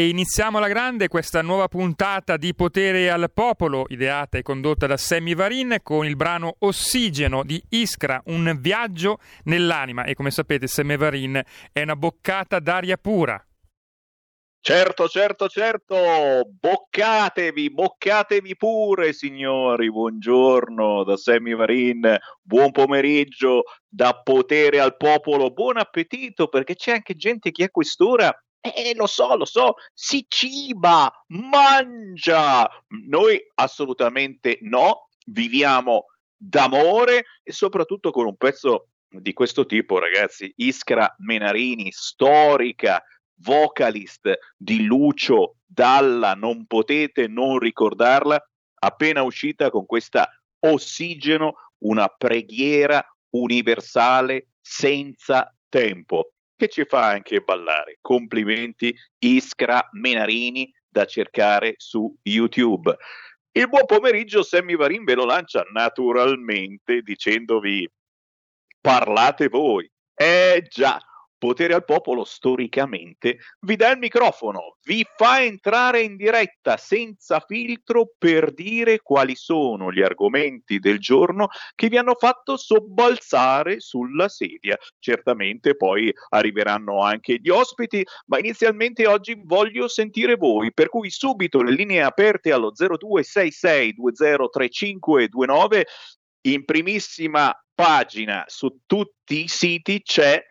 E iniziamo alla grande questa nuova puntata di Potere al Popolo, ideata e condotta da Sammy Varin, con il brano Ossigeno di Iskra, un viaggio nell'anima. E come sapete, Sammy Varin è una boccata d'aria pura. Certo, certo, certo, boccatevi, boccatevi pure, signori. Buongiorno da Sammy Varin, buon pomeriggio da Potere al Popolo, buon appetito perché c'è anche gente che a quest'ora eh, lo so, lo so, si ciba, mangia. Noi assolutamente no, viviamo d'amore e soprattutto con un pezzo di questo tipo, ragazzi. Iskra Menarini, storica, vocalist di Lucio Dalla, non potete non ricordarla, appena uscita con questa Ossigeno, una preghiera universale senza tempo che ci fa anche ballare. Complimenti Iskra Menarini da cercare su YouTube. Il buon pomeriggio Sammy Varin ve lo lancia naturalmente dicendovi parlate voi. Eh già, Potere al Popolo storicamente vi dà il microfono, vi fa entrare in diretta senza filtro per dire quali sono gli argomenti del giorno che vi hanno fatto sobbalzare sulla sedia. Certamente poi arriveranno anche gli ospiti, ma inizialmente oggi voglio sentire voi, per cui subito le linee aperte allo 0266203529 in primissima pagina su tutti i siti c'è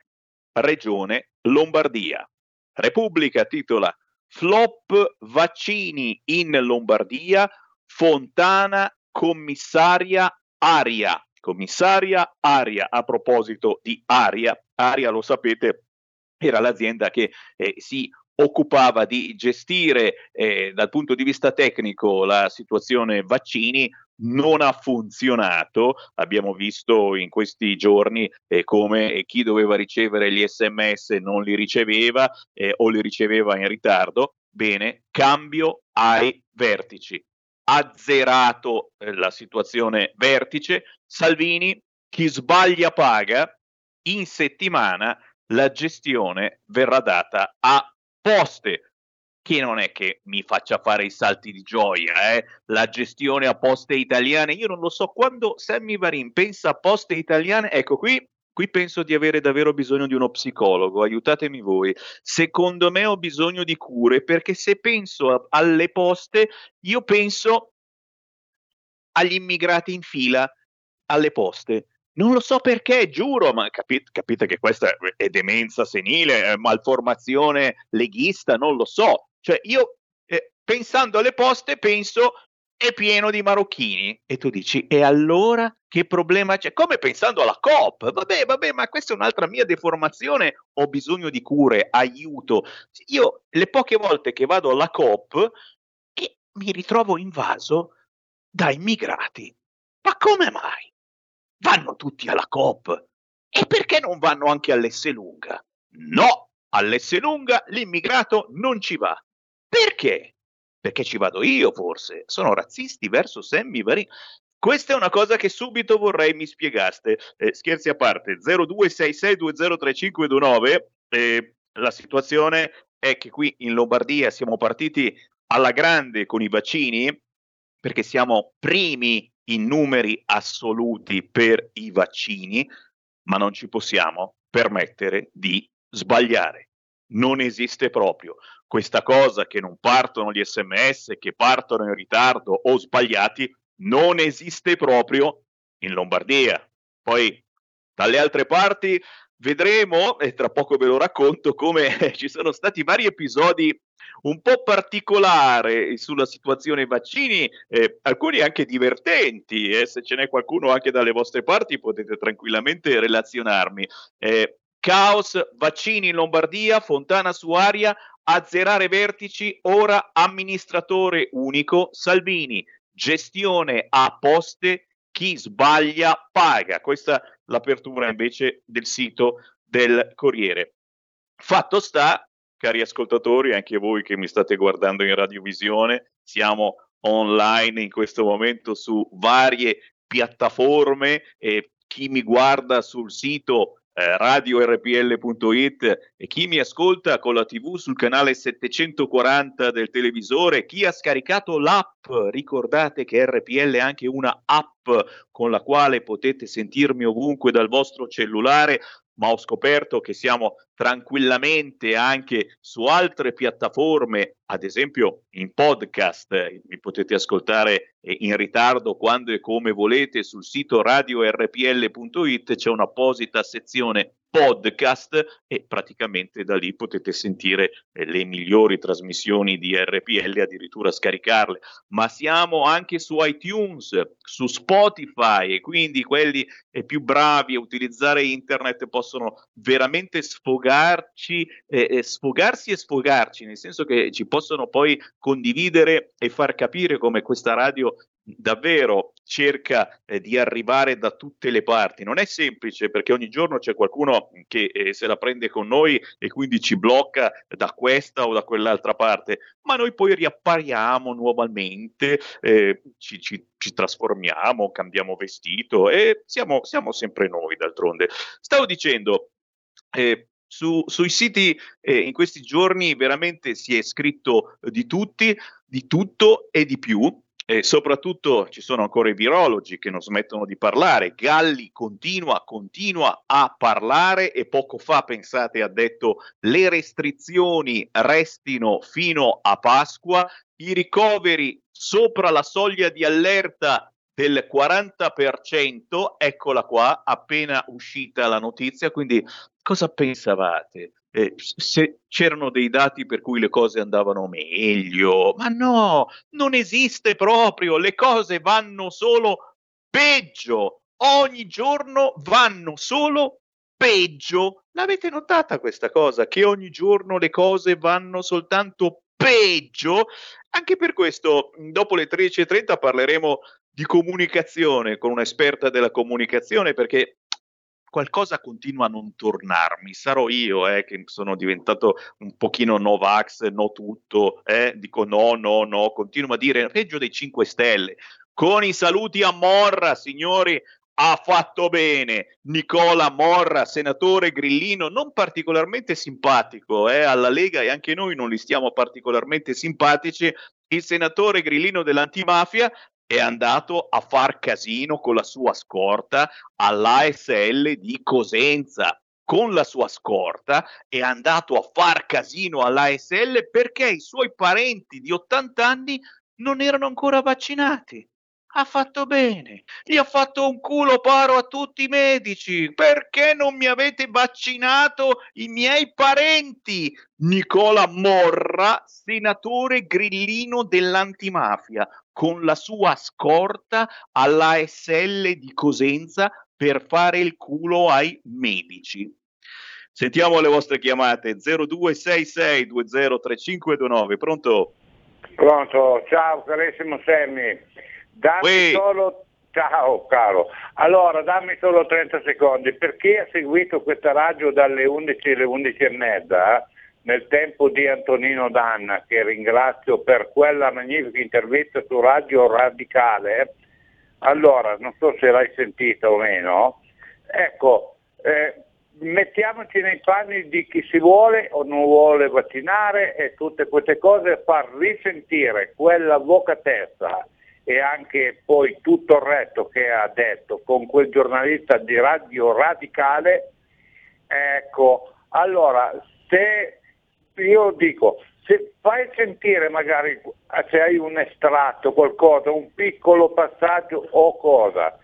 Regione Lombardia. Repubblica titola Flop vaccini in Lombardia, Fontana commissaria Aria. Commissaria Aria, a proposito di Aria, Aria lo sapete era l'azienda che eh, si occupava di gestire eh, dal punto di vista tecnico la situazione vaccini non ha funzionato. Abbiamo visto in questi giorni eh, come chi doveva ricevere gli sms non li riceveva eh, o li riceveva in ritardo. Bene, cambio ai vertici. Azzerato eh, la situazione vertice. Salvini, chi sbaglia paga. In settimana la gestione verrà data a poste che non è che mi faccia fare i salti di gioia, eh? la gestione a poste italiane, io non lo so, quando Sammy Varin pensa a poste italiane, ecco qui, qui penso di avere davvero bisogno di uno psicologo, aiutatemi voi, secondo me ho bisogno di cure perché se penso a, alle poste, io penso agli immigrati in fila alle poste, non lo so perché, giuro, ma capite, capite che questa è demenza senile, è malformazione leghista, non lo so. Cioè io eh, pensando alle poste penso è pieno di marocchini e tu dici e allora che problema c'è? Come pensando alla COP? Vabbè, vabbè, ma questa è un'altra mia deformazione, ho bisogno di cure, aiuto. Io le poche volte che vado alla COP e mi ritrovo invaso da immigrati. Ma come mai? vanno tutti alla COP. E perché non vanno anche all'Esselunga? No, all'Esselunga l'immigrato non ci va. Perché? Perché ci vado io, forse. Sono razzisti verso Sammy Varin. Questa è una cosa che subito vorrei mi spiegaste. Eh, scherzi a parte, 0266203529. Eh, la situazione è che qui in Lombardia siamo partiti alla grande con i vaccini perché siamo primi in numeri assoluti per i vaccini, ma non ci possiamo permettere di sbagliare. Non esiste proprio questa cosa che non partono gli sms, che partono in ritardo o sbagliati, non esiste proprio in Lombardia. Poi dalle altre parti vedremo, e tra poco ve lo racconto, come ci sono stati vari episodi un po' particolare sulla situazione vaccini, eh, alcuni anche divertenti, eh, se ce n'è qualcuno anche dalle vostre parti potete tranquillamente relazionarmi. Eh, caos, vaccini in Lombardia, Fontana su aria, azzerare vertici, ora amministratore unico, Salvini, gestione a poste, chi sbaglia paga. Questa è l'apertura invece del sito del Corriere. Fatto sta cari ascoltatori, anche voi che mi state guardando in radiovisione, siamo online in questo momento su varie piattaforme e chi mi guarda sul sito eh, radiorpl.it e chi mi ascolta con la TV sul canale 740 del televisore, chi ha scaricato l'app, ricordate che RPL è anche una app con la quale potete sentirmi ovunque dal vostro cellulare, ma ho scoperto che siamo tranquillamente anche su altre piattaforme, ad esempio in podcast, mi potete ascoltare in ritardo quando e come volete sul sito radiorpl.it, c'è un'apposita sezione podcast e praticamente da lì potete sentire eh, le migliori trasmissioni di RPL, addirittura scaricarle, ma siamo anche su iTunes, su Spotify e quindi quelli eh, più bravi a utilizzare internet possono veramente sfogarci, eh, sfogarsi e sfogarci, nel senso che ci possono poi condividere e far capire come questa radio davvero cerca eh, di arrivare da tutte le parti. Non è semplice perché ogni giorno c'è qualcuno che eh, se la prende con noi e quindi ci blocca da questa o da quell'altra parte, ma noi poi riappariamo nuovamente, eh, ci, ci, ci, trasformiamo, cambiamo vestito e siamo, siamo sempre noi d'altronde. Stavo dicendo, eh, su, sui siti eh, in questi giorni veramente si è scritto di tutti, di tutto e di più. E soprattutto ci sono ancora i virologi che non smettono di parlare. Galli continua, continua a parlare e poco fa, pensate, ha detto le restrizioni restino fino a Pasqua, i ricoveri sopra la soglia di allerta del 40%, eccola qua, appena uscita la notizia, quindi cosa pensavate? Eh, se c'erano dei dati per cui le cose andavano meglio, ma no, non esiste proprio, le cose vanno solo peggio, ogni giorno vanno solo peggio. L'avete notata questa cosa? Che ogni giorno le cose vanno soltanto peggio? Anche per questo, dopo le 13.30 parleremo di comunicazione con un'esperta della comunicazione perché qualcosa continua a non tornarmi. Sarò io eh, che sono diventato un pochino Novax, no tutto, eh? dico no, no, no, continuo a dire peggio dei 5 Stelle. Con i saluti a Morra, signori, ha fatto bene. Nicola Morra, senatore grillino, non particolarmente simpatico eh, alla Lega e anche noi non li stiamo particolarmente simpatici. Il senatore grillino dell'antimafia è andato a far casino con la sua scorta all'ASL di Cosenza. Con la sua scorta è andato a far casino all'ASL perché i suoi parenti di 80 anni non erano ancora vaccinati ha fatto bene, gli ha fatto un culo paro a tutti i medici. Perché non mi avete vaccinato i miei parenti? Nicola Morra, senatore grillino dell'antimafia, con la sua scorta all'ASL di Cosenza per fare il culo ai medici. Sentiamo le vostre chiamate 0266 203529. Pronto? Pronto, ciao carissimo Sammy. Dammi solo Ciao caro, allora dammi solo 30 secondi, perché ha seguito questa radio dalle 11 alle 11 e mezza, nel tempo di Antonino Danna, che ringrazio per quella magnifica intervista su Radio Radicale, allora non so se l'hai sentita o meno, ecco, eh, mettiamoci nei panni di chi si vuole o non vuole vaccinare e tutte queste cose, far risentire quell'avvocatessa e anche poi tutto il resto che ha detto con quel giornalista di Radio Radicale, ecco, allora se io dico, se fai sentire magari se hai un estratto, qualcosa, un piccolo passaggio o cosa,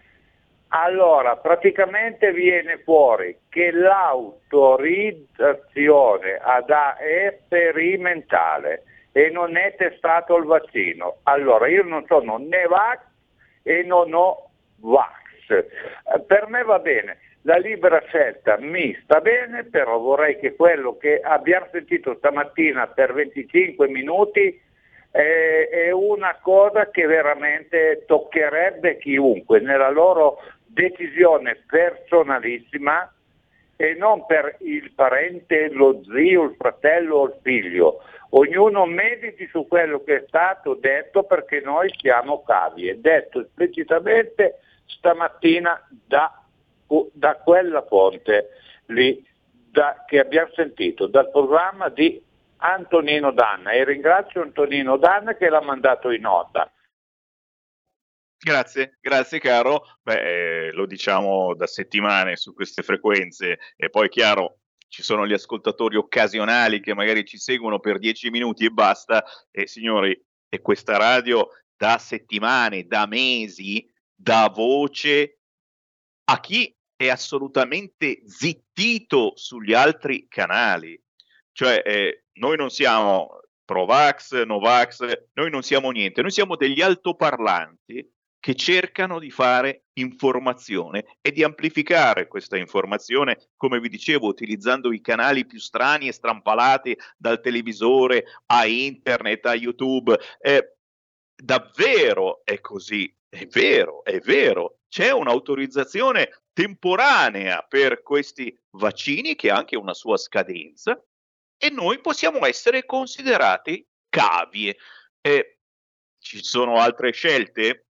allora praticamente viene fuori che l'autorizzazione ad è sperimentale e non è testato il vaccino. Allora io non sono né Vax e non ho Vax. Eh, per me va bene, la libera scelta mi sta bene, però vorrei che quello che abbiamo sentito stamattina per 25 minuti eh, è una cosa che veramente toccherebbe chiunque nella loro decisione personalissima e non per il parente, lo zio, il fratello o il figlio. Ognuno mediti su quello che è stato detto perché noi siamo cavi, è detto esplicitamente stamattina da, da quella fonte lì da, che abbiamo sentito, dal programma di Antonino Danna. E ringrazio Antonino Danna che l'ha mandato in nota. Grazie, grazie caro. Beh, eh, lo diciamo da settimane su queste frequenze e poi chiaro, ci sono gli ascoltatori occasionali che magari ci seguono per dieci minuti e basta, e signori, e questa radio da settimane, da mesi, dà voce a chi è assolutamente zittito sugli altri canali. Cioè, eh, noi non siamo Provax, Novax, noi non siamo niente, noi siamo degli altoparlanti che cercano di fare informazione e di amplificare questa informazione, come vi dicevo, utilizzando i canali più strani e strampalati dal televisore a internet, a YouTube. Eh, davvero è così, è vero, è vero. C'è un'autorizzazione temporanea per questi vaccini che ha anche una sua scadenza e noi possiamo essere considerati cavie. Eh, ci sono altre scelte?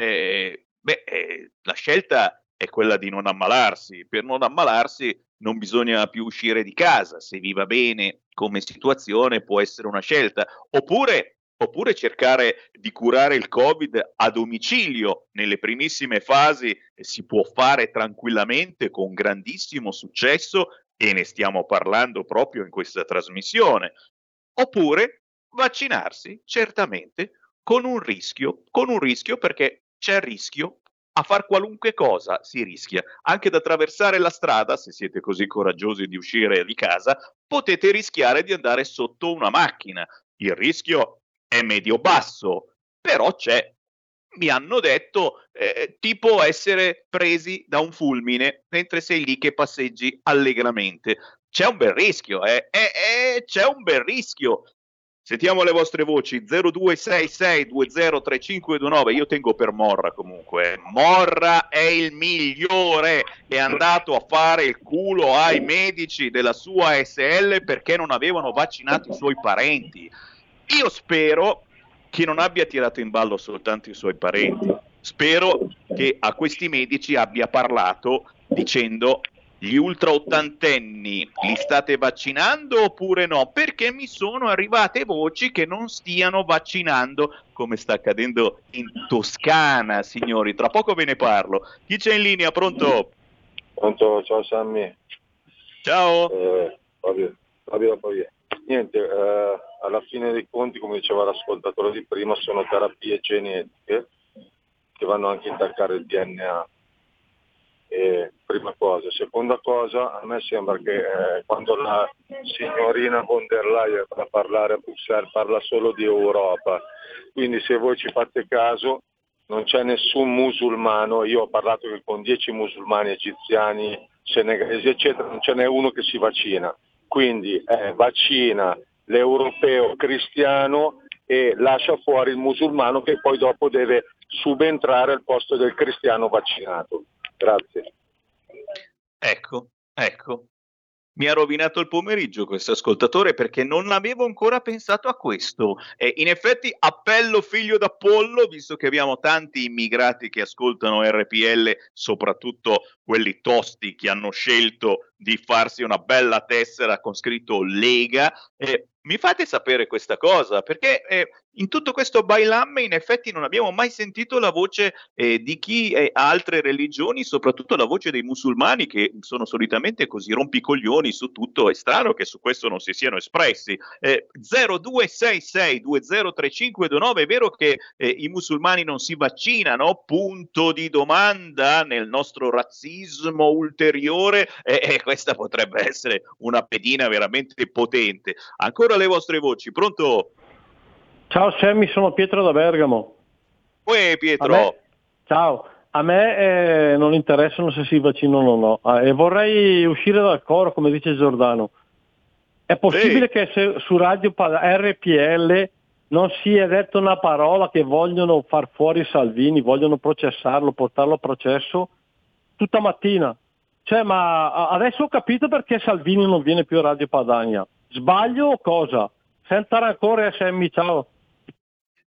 Eh, beh, eh, la scelta è quella di non ammalarsi. Per non ammalarsi non bisogna più uscire di casa. Se vi va bene come situazione può essere una scelta. Oppure, oppure cercare di curare il Covid a domicilio. Nelle primissime fasi si può fare tranquillamente con grandissimo successo e ne stiamo parlando proprio in questa trasmissione. Oppure vaccinarsi, certamente, con un rischio, con un rischio perché c'è il rischio a far qualunque cosa si rischia. Anche ad attraversare la strada, se siete così coraggiosi di uscire di casa, potete rischiare di andare sotto una macchina. Il rischio è medio-basso, però c'è. Mi hanno detto eh, tipo essere presi da un fulmine mentre sei lì che passeggi allegramente. C'è un bel rischio, eh? eh, eh c'è un bel rischio. Sentiamo le vostre voci 0266203529. Io tengo per Morra comunque. Morra è il migliore. È andato a fare il culo ai medici della sua SL perché non avevano vaccinato i suoi parenti. Io spero che non abbia tirato in ballo soltanto i suoi parenti. Spero che a questi medici abbia parlato dicendo gli ultra ottantenni li state vaccinando oppure no? Perché mi sono arrivate voci che non stiano vaccinando, come sta accadendo in Toscana, signori. Tra poco ve ne parlo. Chi c'è in linea? Pronto? Pronto, ciao Sammy. Ciao. Eh, Fabio, Fabio, Fabio. Niente, eh, alla fine dei conti, come diceva l'ascoltatore di prima, sono terapie genetiche che vanno anche a intaccare il DNA eh, prima cosa. Seconda cosa, a me sembra che eh, quando la signorina von der Leyen va a parlare a Bruxelles parla solo di Europa, quindi se voi ci fate caso non c'è nessun musulmano, io ho parlato con dieci musulmani egiziani, senegalesi eccetera, non ce n'è uno che si vaccina, quindi eh, vaccina l'europeo cristiano e lascia fuori il musulmano che poi dopo deve subentrare al posto del cristiano vaccinato. Grazie. Ecco, ecco. Mi ha rovinato il pomeriggio questo ascoltatore perché non avevo ancora pensato a questo. E in effetti appello figlio d'Apollo, visto che abbiamo tanti immigrati che ascoltano RPL, soprattutto quelli tosti che hanno scelto di farsi una bella tessera con scritto Lega. Eh, mi fate sapere questa cosa perché eh, in tutto questo bailamme in effetti non abbiamo mai sentito la voce eh, di chi ha altre religioni, soprattutto la voce dei musulmani che sono solitamente così rompicoglioni su tutto, è strano che su questo non si siano espressi. Eh, 0266203529 è vero che eh, i musulmani non si vaccinano? Punto di domanda nel nostro razzismo ulteriore e eh, questa potrebbe essere una pedina veramente potente. Ancora le vostre voci, pronto? Ciao Sammy, sono Pietro da Bergamo. Uè Pietro. A me, ciao, a me eh, non interessano se si vaccinano o no ah, e vorrei uscire dal coro come dice Giordano. È possibile sì. che se, su Radio RPL non si è detto una parola che vogliono far fuori Salvini, vogliono processarlo, portarlo a processo tutta mattina. Cioè, ma adesso ho capito perché Salvini non viene più a Radio Padania. Sbaglio o cosa? Senta rancore SMI, ciao.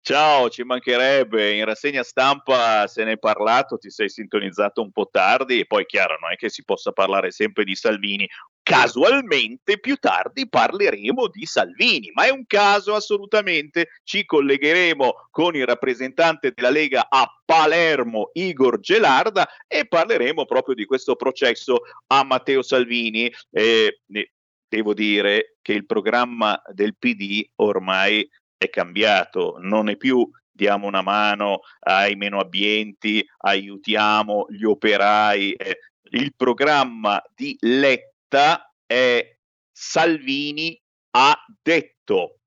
Ciao, ci mancherebbe, in rassegna stampa se ne è parlato, ti sei sintonizzato un po' tardi e poi chiaro non è che si possa parlare sempre di Salvini, casualmente più tardi parleremo di Salvini, ma è un caso assolutamente, ci collegheremo con il rappresentante della Lega a Palermo, Igor Gelarda, e parleremo proprio di questo processo a Matteo Salvini. Eh, devo dire che il programma del PD ormai è cambiato, non è più diamo una mano ai meno abbienti, aiutiamo gli operai. Eh, il programma di Letta è Salvini ha detto.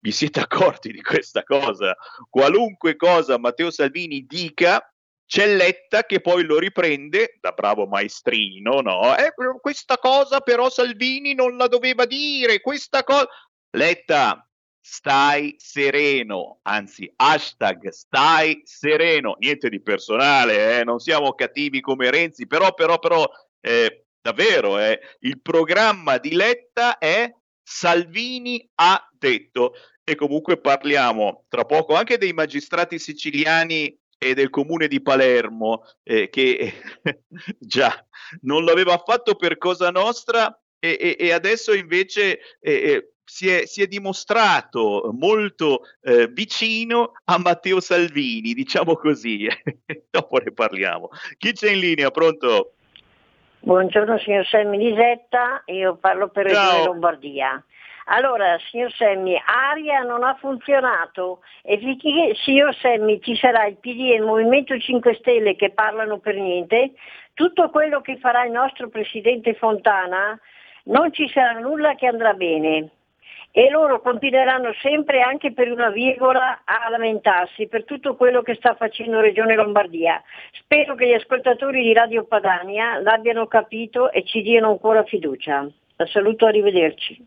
Vi siete accorti di questa cosa? Qualunque cosa Matteo Salvini dica, c'è Letta che poi lo riprende da bravo maestrino, no? Eh, questa cosa però Salvini non la doveva dire, questa cosa... Letta, stai sereno, anzi hashtag stai sereno, niente di personale, eh? non siamo cattivi come Renzi, però, però, però, eh, davvero, eh, il programma di Letta è Salvini ha detto e comunque parliamo tra poco anche dei magistrati siciliani e del comune di Palermo eh, che già non l'aveva fatto per Cosa Nostra e, e, e adesso invece eh, eh si è, si è dimostrato molto eh, vicino a Matteo Salvini, diciamo così. Dopo ne parliamo. Chi c'è in linea? Pronto? Buongiorno signor Selmi Lisetta, io parlo per Regione Lombardia. Allora, signor Semmi, Aria non ha funzionato e finché, signor Semmi, ci sarà il PD e il Movimento 5 Stelle che parlano per niente, tutto quello che farà il nostro Presidente Fontana non ci sarà nulla che andrà bene e loro continueranno sempre anche per una virgola a lamentarsi per tutto quello che sta facendo Regione Lombardia. Spero che gli ascoltatori di Radio Padania l'abbiano capito e ci diano ancora fiducia. La saluto, arrivederci.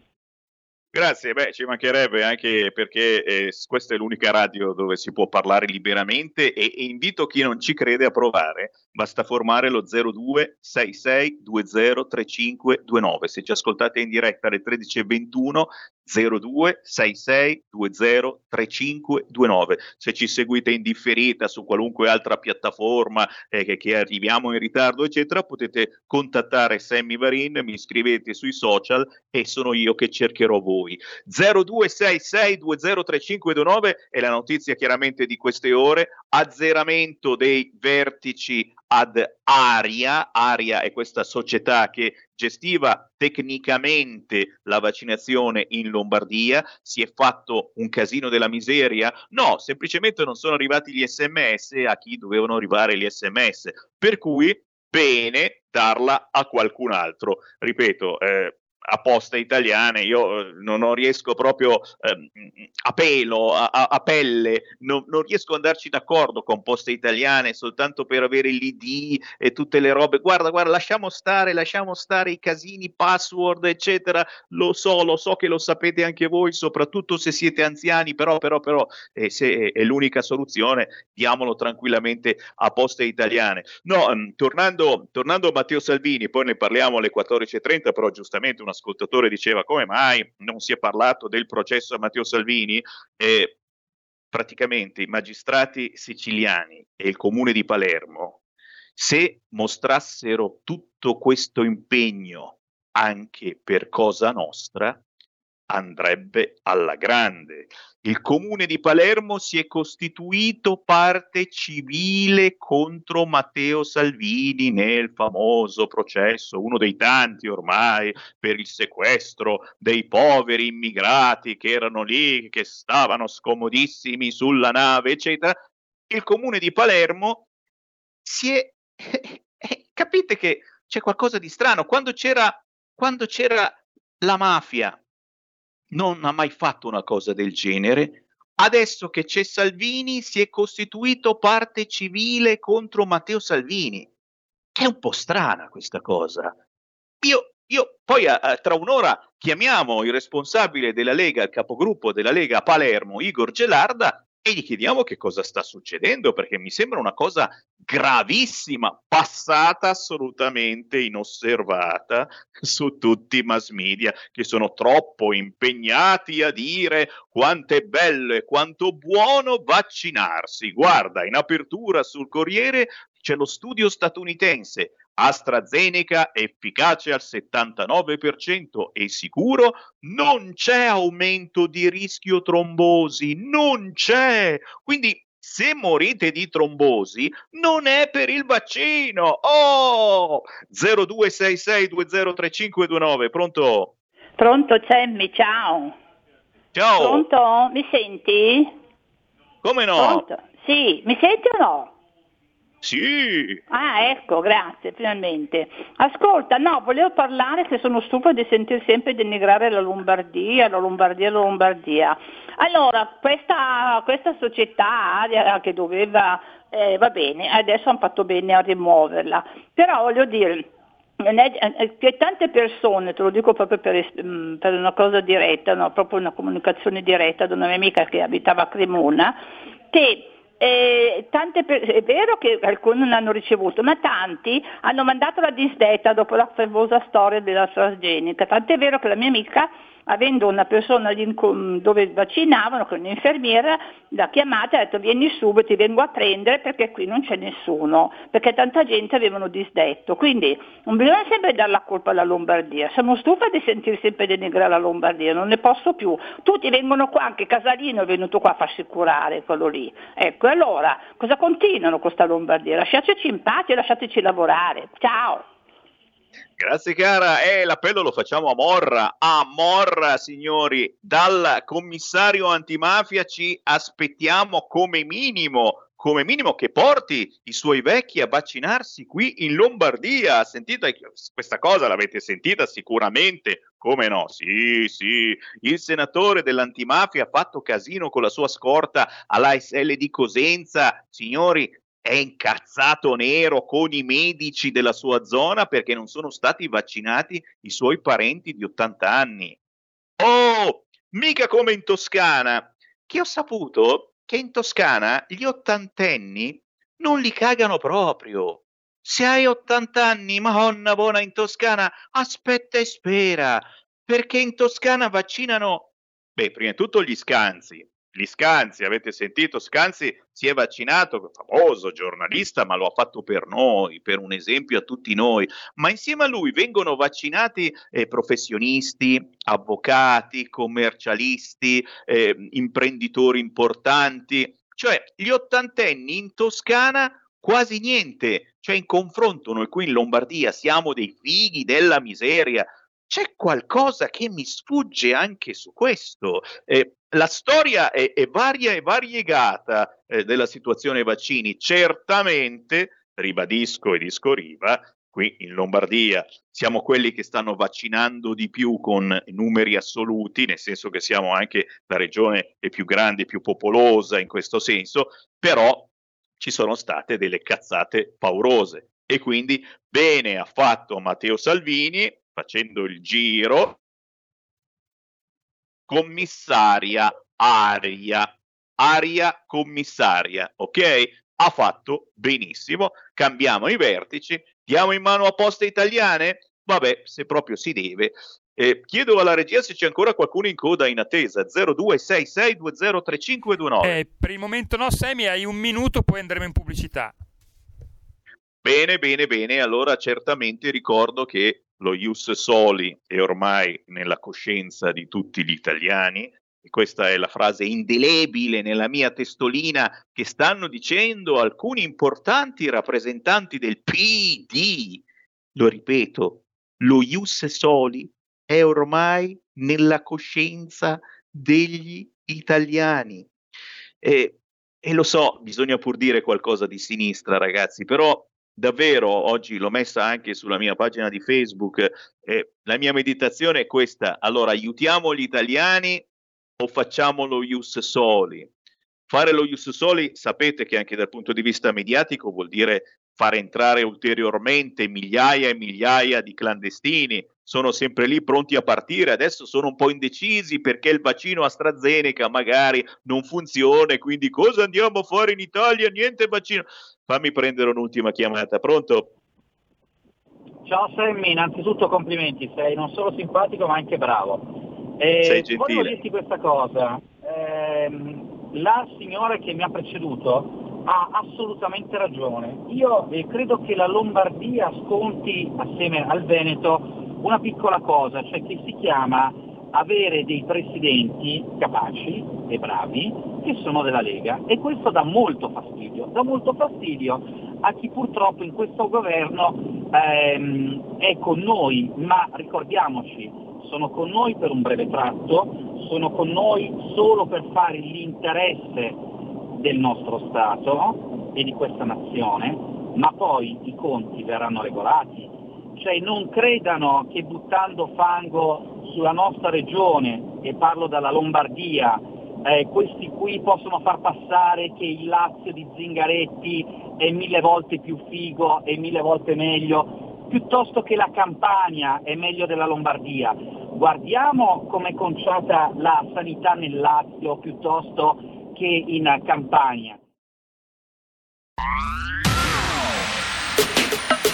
Grazie, beh, ci mancherebbe anche perché eh, questa è l'unica radio dove si può parlare liberamente e, e, invito chi non ci crede a provare. Basta formare lo 0266203529. Se ci ascoltate in diretta alle 13.21 0266203529. Se ci seguite in differita su qualunque altra piattaforma eh, che, che, arriviamo in ritardo, eccetera, potete contattare Sammy Varin, mi scrivete sui social e sono io che cercherò voi. 0266203529 è la notizia chiaramente di queste ore, azzeramento dei vertici ad Aria, Aria è questa società che gestiva tecnicamente la vaccinazione in Lombardia, si è fatto un casino della miseria? No, semplicemente non sono arrivati gli sms a chi dovevano arrivare gli sms, per cui bene darla a qualcun altro. Ripeto, eh, a poste italiane, io eh, non, riesco proprio eh, a pelo, a, a pelle, non, non, riesco ad andarci d'accordo con poste italiane soltanto per avere l'ID e tutte le robe. Guarda, guarda, lasciamo stare, lasciamo stare i casini, password, eccetera. Lo so, lo so che lo sapete anche voi, soprattutto se siete anziani, però, però, però, eh, se è l'unica soluzione, diamolo tranquillamente a poste italiane. No, um, tornando, tornando a Matteo Salvini, poi ne parliamo alle 14.30, però giustamente una ascoltatore diceva come mai non si è parlato del processo a Matteo Salvini? E praticamente i magistrati siciliani e il comune di Palermo se mostrassero tutto questo impegno anche per Cosa Nostra andrebbe alla grande. Il comune di Palermo si è costituito parte civile contro Matteo Salvini nel famoso processo, uno dei tanti ormai, per il sequestro dei poveri immigrati che erano lì, che stavano scomodissimi sulla nave, eccetera. Il comune di Palermo si è... capite che c'è qualcosa di strano. Quando c'era, quando c'era la mafia non ha mai fatto una cosa del genere. Adesso che c'è Salvini si è costituito parte civile contro Matteo Salvini. È un po' strana questa cosa. Io, io poi a, tra un'ora chiamiamo il responsabile della Lega, il capogruppo della Lega a Palermo, Igor Gelarda, e gli chiediamo che cosa sta succedendo perché mi sembra una cosa gravissima, passata assolutamente inosservata su tutti i mass media che sono troppo impegnati a dire quanto è bello e quanto buono vaccinarsi. Guarda, in apertura sul Corriere c'è lo studio statunitense AstraZeneca efficace al 79% e sicuro, non c'è aumento di rischio trombosi, non c'è. Quindi se morite di trombosi non è per il vaccino. Oh! 0266203529, pronto? Pronto Cemmi, ciao. Ciao. Pronto? Mi senti? Come no? Pronto? Sì, mi senti o no? Sì. Ah, ecco, grazie, finalmente. Ascolta, no, volevo parlare che sono stufa di sentire sempre denigrare la Lombardia, la Lombardia, la Lombardia. Allora, questa, questa società che doveva, eh, va bene, adesso hanno fatto bene a rimuoverla, però voglio dire, che tante persone, te lo dico proprio per, mm, per una cosa diretta, no? proprio una comunicazione diretta da una mia amica che abitava a Cremona, che eh, per- è vero che alcuni non hanno ricevuto, ma tanti hanno mandato la disdetta dopo la famosa storia della AstraZeneca. Tant'è vero che la mia amica avendo una persona dove vaccinavano, con un'infermiera, l'ha chiamata e ha detto vieni subito, ti vengo a prendere perché qui non c'è nessuno, perché tanta gente avevano disdetto. Quindi non bisogna sempre dare la colpa alla Lombardia, sono stufa di sentire sempre denigrare la Lombardia, non ne posso più. Tutti vengono qua, anche Casalino è venuto qua a farsi curare, quello lì. Ecco, allora cosa continuano con questa Lombardia? Lasciateci in pace, lasciateci lavorare. Ciao! Grazie cara, eh, l'appello lo facciamo a Morra, a Morra signori, dal commissario antimafia ci aspettiamo come minimo come minimo che porti i suoi vecchi a vaccinarsi qui in Lombardia. Sentite questa cosa, l'avete sentita sicuramente, come no? Sì, sì, il senatore dell'antimafia ha fatto casino con la sua scorta all'ASL di Cosenza. Signori, è incazzato nero con i medici della sua zona perché non sono stati vaccinati i suoi parenti di 80 anni. Oh, mica come in Toscana, che ho saputo che in Toscana gli ottantenni non li cagano proprio. Se hai 80 anni, madonna buona in Toscana, aspetta e spera, perché in Toscana vaccinano, beh, prima di tutto gli scanzi, gli Scanzi, avete sentito? Scanzi si è vaccinato, famoso giornalista, ma lo ha fatto per noi, per un esempio a tutti noi. Ma insieme a lui vengono vaccinati eh, professionisti, avvocati, commercialisti, eh, imprenditori importanti. Cioè, gli ottantenni in Toscana quasi niente. Cioè, in confronto, noi qui in Lombardia siamo dei fighi della miseria c'è qualcosa che mi sfugge anche su questo. Eh, la storia è, è, varia e variegata eh, della situazione vaccini. Certamente, ribadisco e discoriva, qui in Lombardia siamo quelli che stanno vaccinando di più con numeri assoluti, nel senso che siamo anche la regione più grande, più popolosa in questo senso, però ci sono state delle cazzate paurose e quindi bene ha fatto Matteo Salvini facendo il giro, commissaria Aria, Aria commissaria, ok? Ha fatto benissimo, cambiamo i vertici, diamo in mano a poste italiane? Vabbè, se proprio si deve. Eh, chiedo alla regia se c'è ancora qualcuno in coda in attesa. 0266203529. Eh, per il momento no, Semi, hai un minuto, poi andremo in pubblicità. Bene, bene, bene. Allora certamente ricordo che lo ius soli è ormai nella coscienza di tutti gli italiani, e questa è la frase indelebile nella mia testolina che stanno dicendo alcuni importanti rappresentanti del PD. Lo ripeto, lo ius soli è ormai nella coscienza degli italiani. E, e lo so, bisogna pur dire qualcosa di sinistra, ragazzi, però davvero oggi l'ho messa anche sulla mia pagina di Facebook, eh, la mia meditazione è questa, allora aiutiamo gli italiani o facciamo lo ius soli? Fare lo ius soli sapete che anche dal punto di vista mediatico vuol dire far entrare ulteriormente migliaia e migliaia di clandestini, sono sempre lì pronti a partire, adesso sono un po' indecisi perché il vaccino AstraZeneca magari non funziona quindi cosa andiamo a fare in Italia? Niente vaccino. Fammi prendere un'ultima chiamata, pronto? Ciao Sammy, innanzitutto complimenti, sei non solo simpatico ma anche bravo. Eh, sei gentile. Volevo dirti questa cosa, eh, la signora che mi ha preceduto ha assolutamente ragione. Io eh, credo che la Lombardia sconti assieme al Veneto una piccola cosa, cioè che si chiama avere dei presidenti capaci e bravi che sono della Lega. E questo dà molto fastidio, dà molto fastidio a chi purtroppo in questo governo ehm, è con noi, ma ricordiamoci, sono con noi per un breve tratto, sono con noi solo per fare l'interesse del nostro Stato e di questa nazione, ma poi i conti verranno regolati, cioè non credano che buttando fango sulla nostra regione, e parlo dalla Lombardia, eh, questi qui possono far passare che il Lazio di Zingaretti è mille volte più figo e mille volte meglio, piuttosto che la Campania è meglio della Lombardia. Guardiamo come è conciata la sanità nel Lazio piuttosto che in Campania.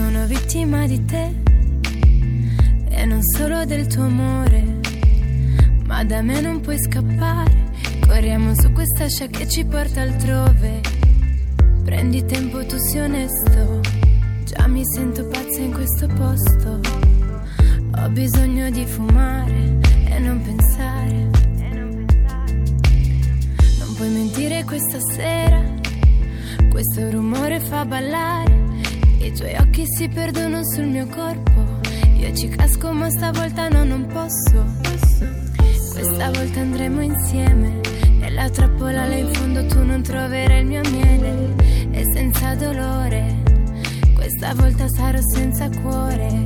Sono vittima di te e non solo del tuo amore, ma da me non puoi scappare. Corriamo su questa scia che ci porta altrove. Prendi tempo, tu sei onesto. Già mi sento pazza in questo posto. Ho bisogno di fumare e non pensare. Non puoi mentire questa sera. Questo rumore fa ballare. I tuoi occhi si perdono sul mio corpo. Io ci casco, ma stavolta no, non posso. Questa volta andremo insieme. Nella trappola là in fondo tu non troverai il mio miele e senza dolore. Questa volta sarò senza cuore.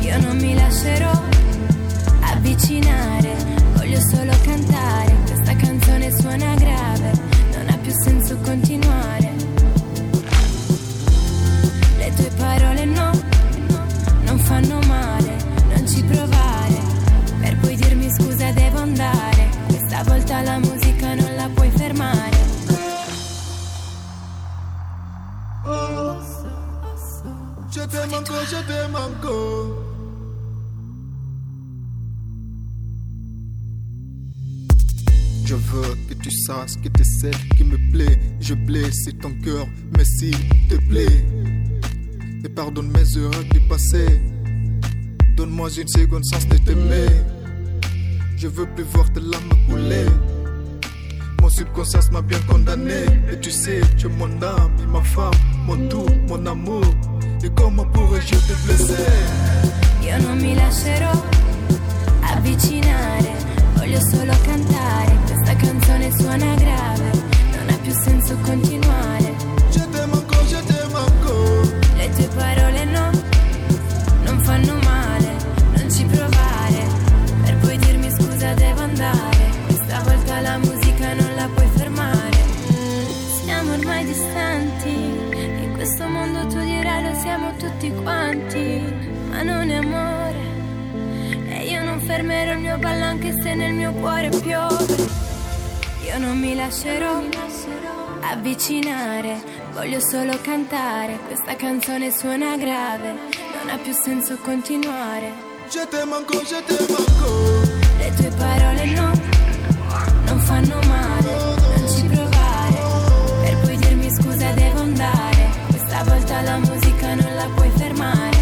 Io non mi lascerò avvicinare, voglio solo cantare. Questa canzone suona grave, non ha più senso continuare. Je blesse ton cœur, mais s'il te plaît. Et pardonne mes erreurs du passé. Donne-moi une seconde chance de t'aimer. Je veux plus voir tes larmes couler. Mon subconscience m'a bien condamné. Et tu sais, tu es mon âme, ma femme, mon tout, mon amour. E come pourrais-je te blesser? Io non mi lascerò avvicinare, voglio solo cantare. Questa canzone suona grave, più senso continuare. Je encore, je encore. Le tue parole no, non fanno male, non ci provare. Per poi dirmi scusa devo andare. Questa volta la musica non la puoi fermare. Siamo ormai distanti, in questo mondo tu dirai lo siamo tutti quanti, ma non è amore. E io non fermerò il mio ballo anche se nel mio cuore piove. Io non mi lascerò avvicinare, voglio solo cantare. Questa canzone suona grave, non ha più senso continuare. Je t'aime encore, je t'aime encore. Le tue parole no, non fanno male, non ci provare. Per poi dirmi scusa devo andare. Questa volta la musica non la puoi fermare.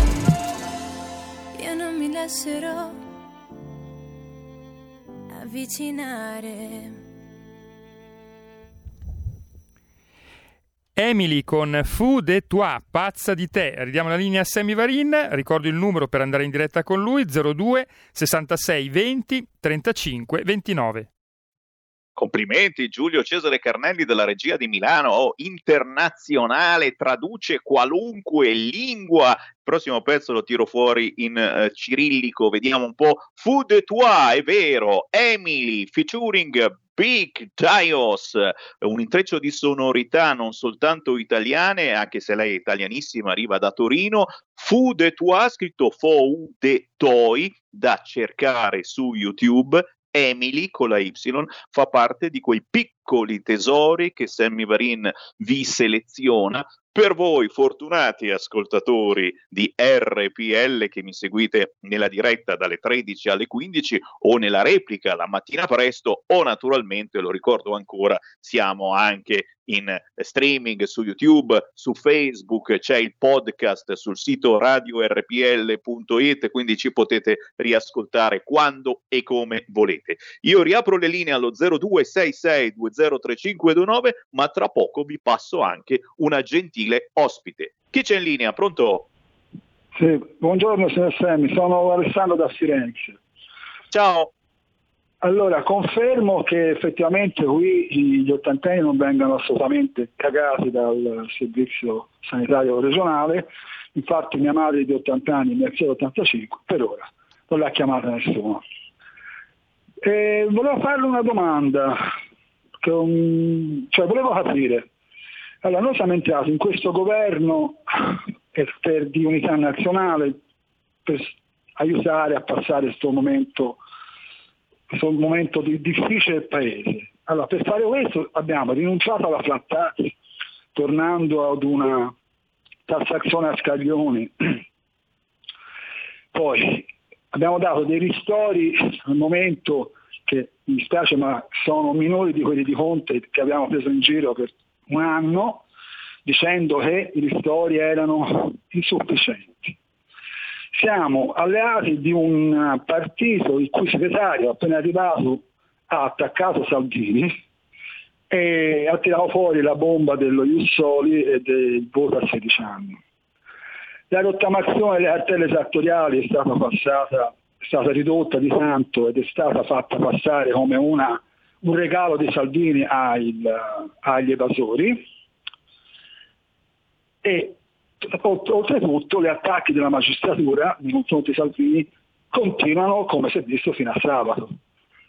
Io non mi lascerò avvicinare. Emily con Fu de Toi, pazza di te. Ridiamo la linea a Sammy Varin, ricordo il numero per andare in diretta con lui, 02 66 20 35 29. Complimenti Giulio Cesare Carnelli della regia di Milano, oh, internazionale, traduce qualunque lingua. Il prossimo pezzo lo tiro fuori in uh, cirillico, vediamo un po'. Food de toi, è vero, Emily featuring Big Dios, un intreccio di sonorità non soltanto italiane, anche se lei è italianissima, arriva da Torino. Fu de toi, scritto Fou de Toi, da cercare su YouTube Emily con la Y fa parte di quei piccoli tesori che Sammy Varin vi seleziona per voi fortunati ascoltatori di RPL che mi seguite nella diretta dalle 13 alle 15 o nella replica la mattina presto o naturalmente, lo ricordo ancora, siamo anche in streaming su YouTube, su Facebook, c'è il podcast sul sito radiorpl.it, quindi ci potete riascoltare quando e come volete. Io riapro le linee allo 0266203529, ma tra poco vi passo anche una gentile ospite. Chi c'è in linea? Pronto? Sì, buongiorno signor Semmi, sono Alessandro da Firenze. Ciao. Allora, confermo che effettivamente qui gli ottantenni non vengano assolutamente cagati dal servizio sanitario regionale, infatti mia madre di 80 anni mi ha chiesto 85, per ora non l'ha chiamata nessuno. E volevo farle una domanda, che, cioè volevo capire, allora, noi siamo entrati in questo governo di unità nazionale per aiutare a passare questo momento, questo momento di, difficile del Paese. Allora, per fare questo abbiamo rinunciato alla flat tax, tornando ad una tassazione a scaglioni. Poi abbiamo dato dei ristori al momento che mi spiace ma sono minori di quelli di Conte che abbiamo preso in giro per un anno dicendo che i ristori erano insufficienti. Siamo alleati di un partito il cui segretario appena arrivato ha attaccato Salvini e ha tirato fuori la bomba dello Jussoli e del voto a 16 anni. La rottamazione delle cartelle esattoriali è stata passata, è stata ridotta di tanto ed è stata fatta passare come una un regalo di Salvini ai, agli evasori e oltretutto gli attacchi della magistratura nei confronti di Salvini continuano come si è visto fino a sabato.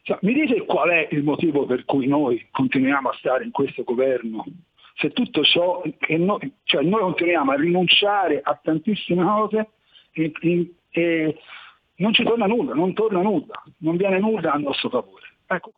Cioè, mi dite qual è il motivo per cui noi continuiamo a stare in questo governo? Se tutto ciò, che noi, cioè noi continuiamo a rinunciare a tantissime cose e, e, e non ci torna nulla, non torna nulla, non viene nulla a nostro favore. Ecco.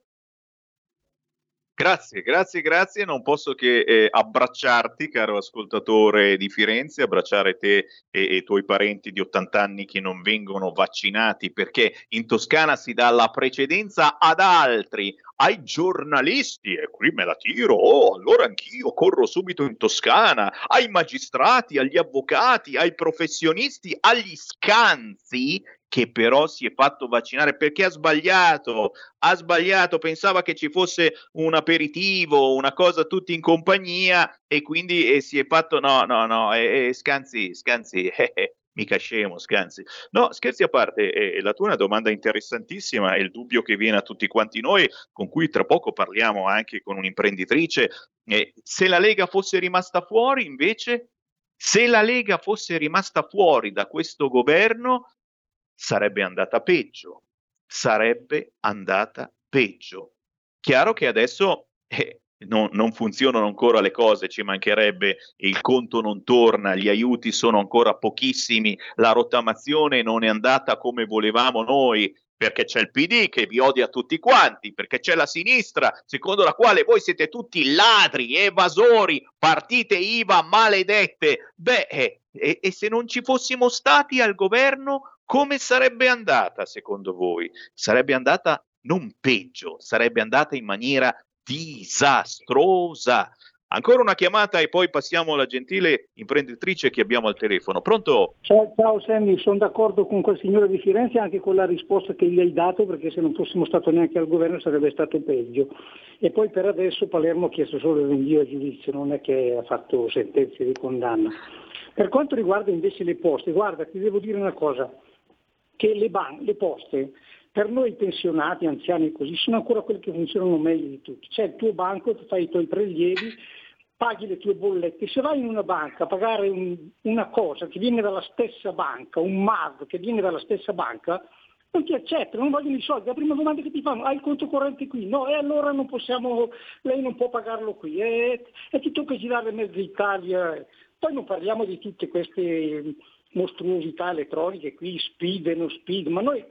Grazie, grazie, grazie. Non posso che eh, abbracciarti, caro ascoltatore di Firenze, abbracciare te e, i tuoi parenti di 80 anni che non vengono vaccinati perché in Toscana si dà la precedenza ad altri, ai giornalisti, e qui me la tiro, oh, allora anch'io corro subito in Toscana, ai magistrati, agli avvocati, ai professionisti, agli scanzi che però si è fatto vaccinare. Perché ha sbagliato, ha sbagliato, pensava che ci fosse un aperitivo, una cosa tutti in compagnia e quindi eh, si è fatto no, no, no, eh, eh, scanzi, scanzi, mica scemo, scanzi. No, scherzi a parte, la tua è una domanda interessantissima e il dubbio che viene a tutti quanti noi, con cui tra poco parliamo anche con un'imprenditrice, se la Lega fosse rimasta fuori invece, se la Lega fosse rimasta fuori da questo governo, sarebbe andata peggio, sarebbe andata peggio. Chiaro che adesso eh, non, non, funzionano ancora le cose, ci mancherebbe, il conto non torna, gli aiuti sono ancora pochissimi, la rottamazione non è andata come volevamo noi, perché c'è il PD che vi odia tutti quanti, perché c'è la sinistra secondo la quale voi siete tutti ladri, evasori, partite IVA maledette. Beh, eh, e, e se non ci fossimo stati al governo, come sarebbe andata secondo voi? Sarebbe andata non peggio, sarebbe andata in maniera disastrosa. Ancora una chiamata e poi passiamo alla gentile imprenditrice che abbiamo al telefono. Pronto? Ciao, ciao Sammy, sono d'accordo con quel signore di Firenze anche con la risposta che gli hai dato perché se non fossimo stati neanche al governo sarebbe stato peggio. E poi per adesso Palermo ha chiesto solo il rinvio a giudizio, non è che ha fatto sentenze di condanna. Per quanto riguarda invece le poste, guarda, ti devo dire una cosa, che le, ban- le poste per noi pensionati, anziani e così, sono ancora quelli che funzionano meglio di tutti. C'è il tuo banco, ti fai i tuoi prelievi, paghi le tue bollette. Se vai in una banca a pagare un, una cosa che viene dalla stessa banca, un MAV che viene dalla stessa banca, non ti accettano, non vogliono i soldi. La prima domanda che ti fanno, hai il conto corrente qui? No, e allora non possiamo, lei non può pagarlo qui. E, e ti tocca girare mezza Italia. Poi non parliamo di tutte queste mostruosità elettroniche qui, speed e non speed, ma noi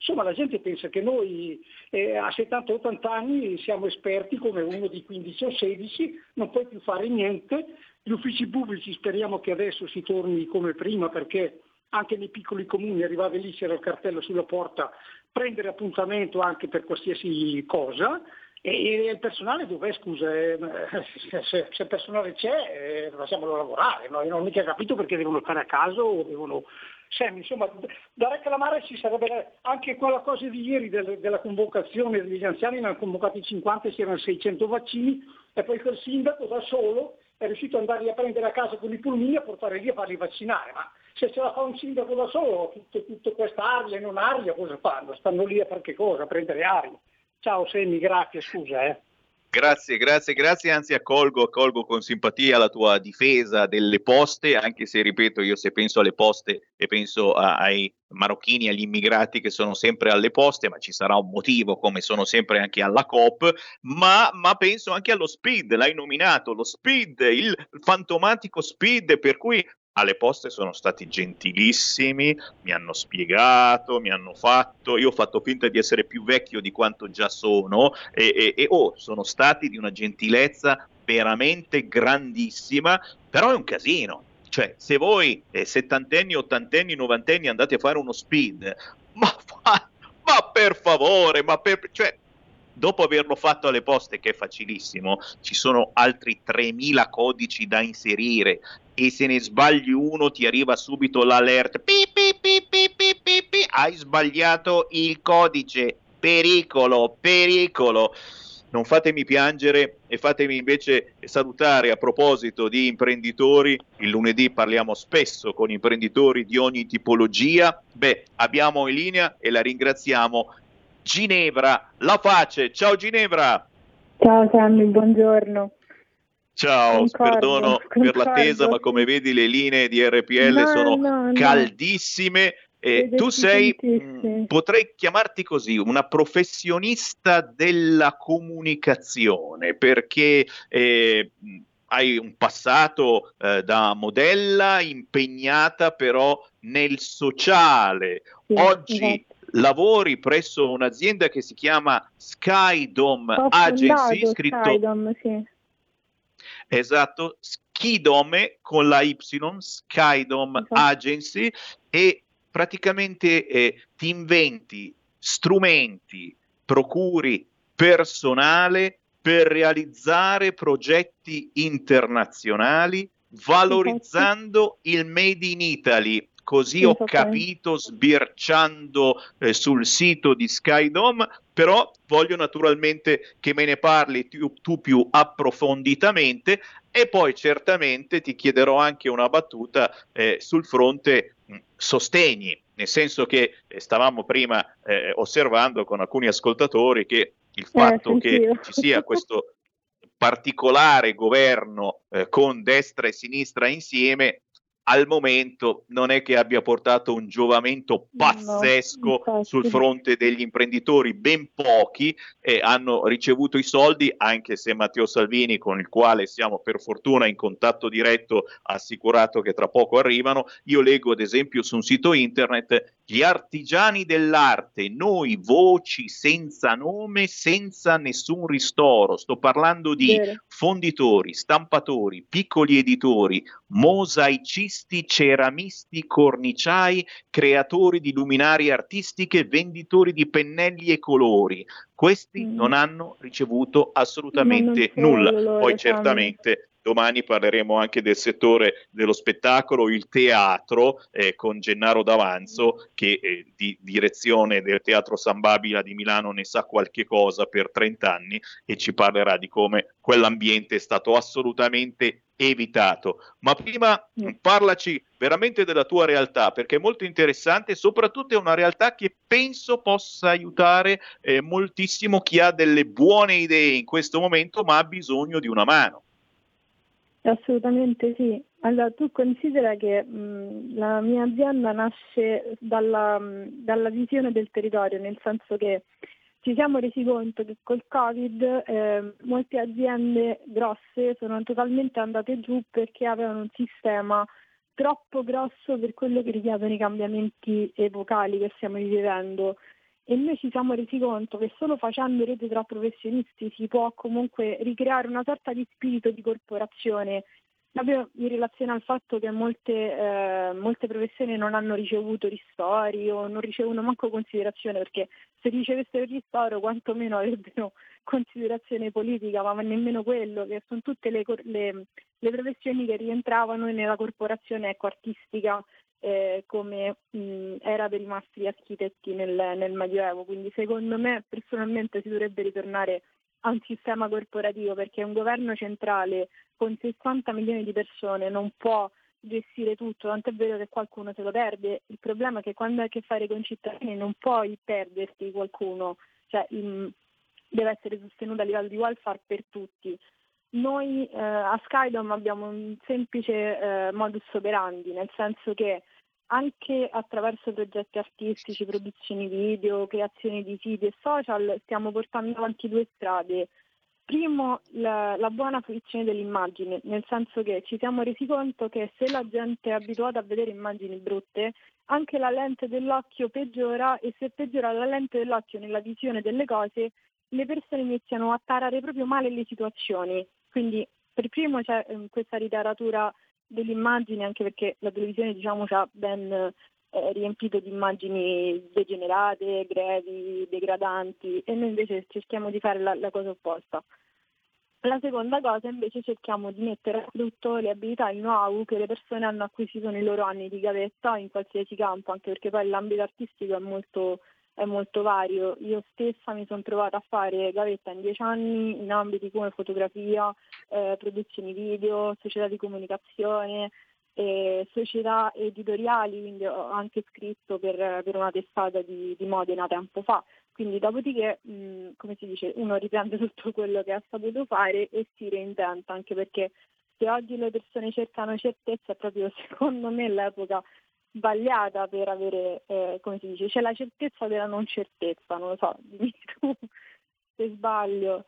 Insomma, la gente pensa che noi eh, a 70-80 anni siamo esperti come uno di 15 o 16, non puoi più fare niente. Gli uffici pubblici speriamo che adesso si torni come prima perché anche nei piccoli comuni arrivavi lì, c'era il cartello sulla porta, prendere appuntamento anche per qualsiasi cosa. E, il personale dov'è, scusa? Eh, se, il personale c'è, eh, lasciamolo lavorare. No? Io non ho mica capito perché devono stare a casa o devono Sam, insomma, da reclamare ci sarebbe anche quella cosa di ieri del, della convocazione degli anziani, ne hanno convocati 50 e c'erano 600 vaccini e poi quel sindaco da solo è riuscito ad andarli a prendere a casa con i pulmini a portare lì a farli vaccinare. Ma se ce la fa un sindaco da solo, tutta questa aria e non aria, cosa fanno? Stanno lì a fare che cosa? A prendere aria. Ciao Semmi, grazie, scusa. Eh. Grazie, grazie, grazie, anzi accolgo, accolgo con simpatia la tua difesa delle poste, anche se ripeto, io se penso alle poste e penso a, ai marocchini, agli immigrati che sono sempre alle poste, ma ci sarà un motivo, come sono sempre anche alla COP, ma, ma penso anche allo speed, l'hai nominato, lo speed, il fantomatico speed, per cui alle poste sono stati gentilissimi, mi hanno spiegato, mi hanno fatto, io ho fatto finta di essere più vecchio di quanto già sono e, e, e oh, sono stati di una gentilezza veramente grandissima, però è un casino. Cioè, se voi eh, settantenni, ottantenni, novantenni andate a fare uno speed, ma, fa, ma per favore, ma per, cioè, dopo averlo fatto alle poste, che è facilissimo, ci sono altri 3000 codici da inserire e se ne sbagli uno ti arriva subito l'alert. Pi, pi, pi, pi. Hai sbagliato il codice. Pericolo, pericolo. Non fatemi piangere e fatemi invece salutare a proposito di imprenditori. Il lunedì parliamo spesso con imprenditori di ogni tipologia. Beh, abbiamo in linea e la ringraziamo Ginevra La Face. Ciao Ginevra. Ciao Sammy, buongiorno. Ciao, concordo, perdono concordo. per l'attesa, ma come vedi le linee di RPL no, sono no, caldissime. E tu sei, mh, mm, potrei chiamarti così, una professionista della comunicazione, perché eh, hai un passato eh, da modella impegnata però nel sociale. Sì, Oggi esatto lavori presso un'azienda che si chiama Skydom Agency, scritto Skydom, sì. Esatto, Skydome con la Y, Skydom esatto. Agency e praticamente eh, ti inventi strumenti, procuri personale per realizzare progetti internazionali valorizzando il Made in Italy così ho capito sbirciando eh, sul sito di Skydome, però voglio naturalmente che me ne parli tu, tu, più approfonditamente e poi certamente ti chiederò anche una battuta eh, sul fronte mh, sostegni, nel senso che eh, stavamo prima eh, osservando con alcuni ascoltatori che il eh, fatto che ci sia questo particolare governo eh, con destra e sinistra insieme al momento non è che abbia portato un giovamento pazzesco no, sul fronte degli imprenditori, ben pochi eh, hanno ricevuto i soldi, anche se Matteo Salvini, con il quale siamo per fortuna in contatto diretto, ha assicurato che tra poco arrivano. Io leggo ad esempio su un sito internet gli artigiani dell'arte, noi voci senza nome, senza nessun ristoro. Sto parlando di Vero. fonditori, stampatori, piccoli editori, mosaicisti, ceramisti, corniciai, creatori di luminarie artistiche, venditori di pennelli e colori. Questi mm. non hanno ricevuto assolutamente nulla. Poi certamente domani parleremo anche del settore dello spettacolo, il teatro, eh, con Gennaro D'Avanzo, che eh, di direzione del Teatro San Babila di Milano ne sa qualche cosa per 30 anni e ci parlerà di come quell'ambiente è stato assolutamente evitato. Ma prima parlaci veramente della tua realtà, perché è molto interessante e soprattutto è una realtà che penso possa aiutare eh, moltissimo chi ha delle buone idee in questo momento, ma ha bisogno di una mano. Assolutamente sì. Allora, tu considera che mh, la mia azienda nasce dalla, dalla visione del territorio, nel senso che ci siamo resi conto che col Covid eh, molte aziende grosse sono totalmente andate giù perché avevano un sistema troppo grosso per quello che richiedono i cambiamenti epocali che stiamo vivendo. E noi ci siamo resi conto che solo facendo rete tra professionisti si può comunque ricreare una sorta di spirito di corporazione proprio in relazione al fatto che molte, eh, molte professioni non hanno ricevuto ristori o non ricevono manco considerazione perché se ricevessero ristoro quantomeno avrebbero considerazione politica ma nemmeno quello che sono tutte le, le, le professioni che rientravano nella corporazione ecco, artistica eh, come mh, era per i mastri architetti nel, nel Medioevo quindi secondo me personalmente si dovrebbe ritornare a un sistema corporativo perché un governo centrale con 60 milioni di persone non può gestire tutto, tanto è vero che qualcuno se lo perde. Il problema è che quando hai a che fare con cittadini non puoi perderti qualcuno, cioè in, deve essere sostenuto a livello di welfare per tutti. Noi eh, a Skydom abbiamo un semplice eh, modus operandi, nel senso che anche attraverso progetti artistici, produzioni video, creazioni di siti e social stiamo portando avanti due strade. Primo, la, la, buona fruizione dell'immagine, nel senso che ci siamo resi conto che se la gente è abituata a vedere immagini brutte, anche la lente dell'occhio peggiora e se peggiora la lente dell'occhio nella visione delle cose, le persone iniziano a tarare proprio male le situazioni. Quindi per primo c'è eh, questa ritaratura delle immagini, anche perché la televisione diciamo ci ha ben eh, riempito di immagini degenerate, grevi, degradanti e noi invece cerchiamo di fare la, la cosa opposta. La seconda cosa invece cerchiamo di mettere a frutto le abilità il know-how che le persone hanno acquisito nei loro anni di gavetta in qualsiasi campo, anche perché poi l'ambito artistico è molto è molto vario. Io stessa mi sono trovata a fare gavetta in dieci anni in ambiti come fotografia, eh, produzioni video, società di comunicazione, eh, società editoriali, quindi ho anche scritto per, per una testata di, di, Modena tempo fa. Quindi dopodiché, mh, come si dice, uno riprende tutto quello che ha saputo fare e si reintenta, anche perché se oggi le persone cercano certezza è proprio secondo me l'epoca sbagliata per avere, eh, come si dice, c'è la certezza della non certezza, non lo so, dimmi tu se sbaglio.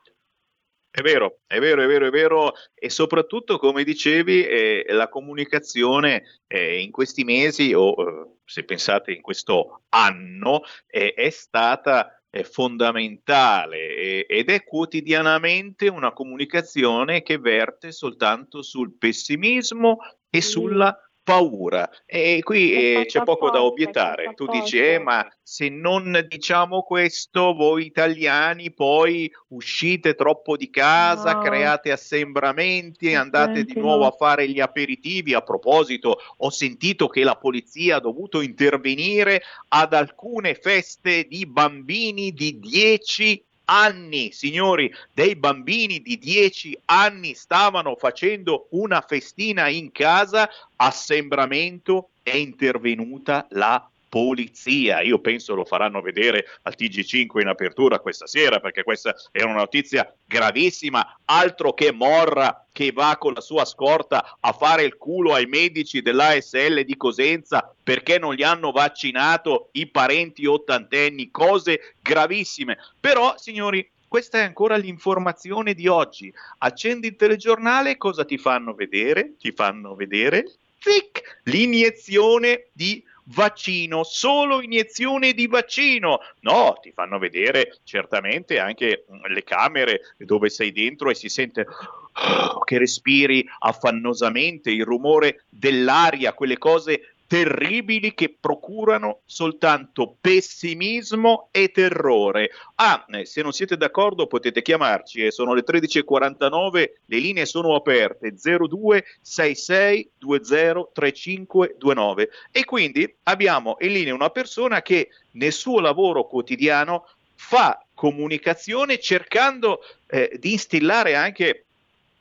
È vero, è vero, è vero, è vero e soprattutto come dicevi eh, la comunicazione eh, in questi mesi o eh, se pensate in questo anno è stata fondamentale ed è quotidianamente una comunicazione che verte soltanto sul pessimismo e sulla paura e qui eh, c'è poco da obiettare. Tu dici, eh, ma se non diciamo questo, voi italiani poi uscite troppo di casa, no. create assembramenti, andate di nuovo no. a fare gli aperitivi. A proposito, ho sentito che la polizia ha dovuto intervenire ad alcune feste di bambini di 10 anni, signori, dei bambini di 10 anni stavano facendo una festina in casa, assembramento, è intervenuta la polizia. Io penso lo faranno vedere al TG5 in apertura questa sera perché questa è una notizia gravissima, altro che Morra che va con la sua scorta a fare il culo ai medici dell'ASL di Cosenza perché non gli hanno vaccinato i parenti ottantenni, cose gravissime. Però, signori, questa è ancora l'informazione di oggi. Accendi il telegiornale, cosa ti fanno vedere? Ti fanno vedere zic, l'iniezione di vaccino, solo iniezione di vaccino. No, ti fanno vedere certamente anche mm, le camere dove sei dentro e si sente oh, che respiri affannosamente il rumore dell'aria, quelle cose terribili che procurano soltanto pessimismo e terrore. Ah, eh, se non siete d'accordo potete chiamarci, eh, sono le 13.49, le linee sono aperte 0266 203529 e quindi abbiamo in linea una persona che nel suo lavoro quotidiano fa comunicazione cercando eh, di instillare anche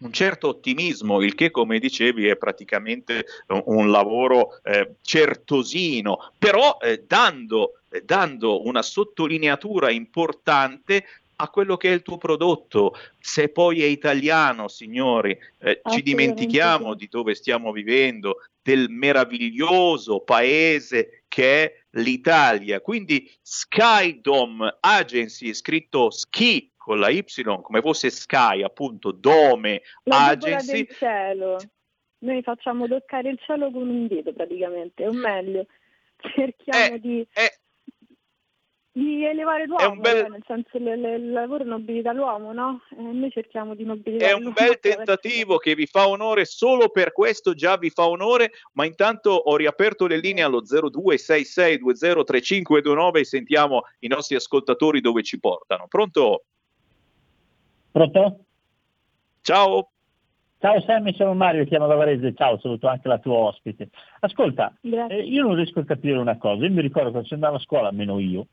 un certo ottimismo, il che come dicevi è praticamente un, un lavoro eh, certosino, però eh, dando, eh, dando una sottolineatura importante a quello che è il tuo prodotto. Se poi è italiano, signori, eh, ci dimentichiamo di dove stiamo vivendo, del meraviglioso paese che è l'Italia. Quindi Skydom Agency, scritto ski con la Y come fosse Sky, appunto, Dome La Agency. del cielo. Noi facciamo toccare il cielo con un dito praticamente, o meglio, cerchiamo Eh, di, di elevare l'uomo, bel- cioè, nel senso il, il- lavoro nobilita l'uomo, no? E noi cerchiamo di nobilitare È un l'uomo bel attraverso- tentativo che vi fa onore, solo per questo già vi fa onore, ma intanto ho riaperto le linee allo 0266203529 e sentiamo i nostri ascoltatori dove ci portano. Pronto? Pronto? Ciao. Ciao Sammy, sono Mario, chiamo da Varese, ciao, saluto anche la tua ospite. Ascolta, eh, io non riesco a capire una cosa, io mi ricordo quando si andava a scuola, almeno io,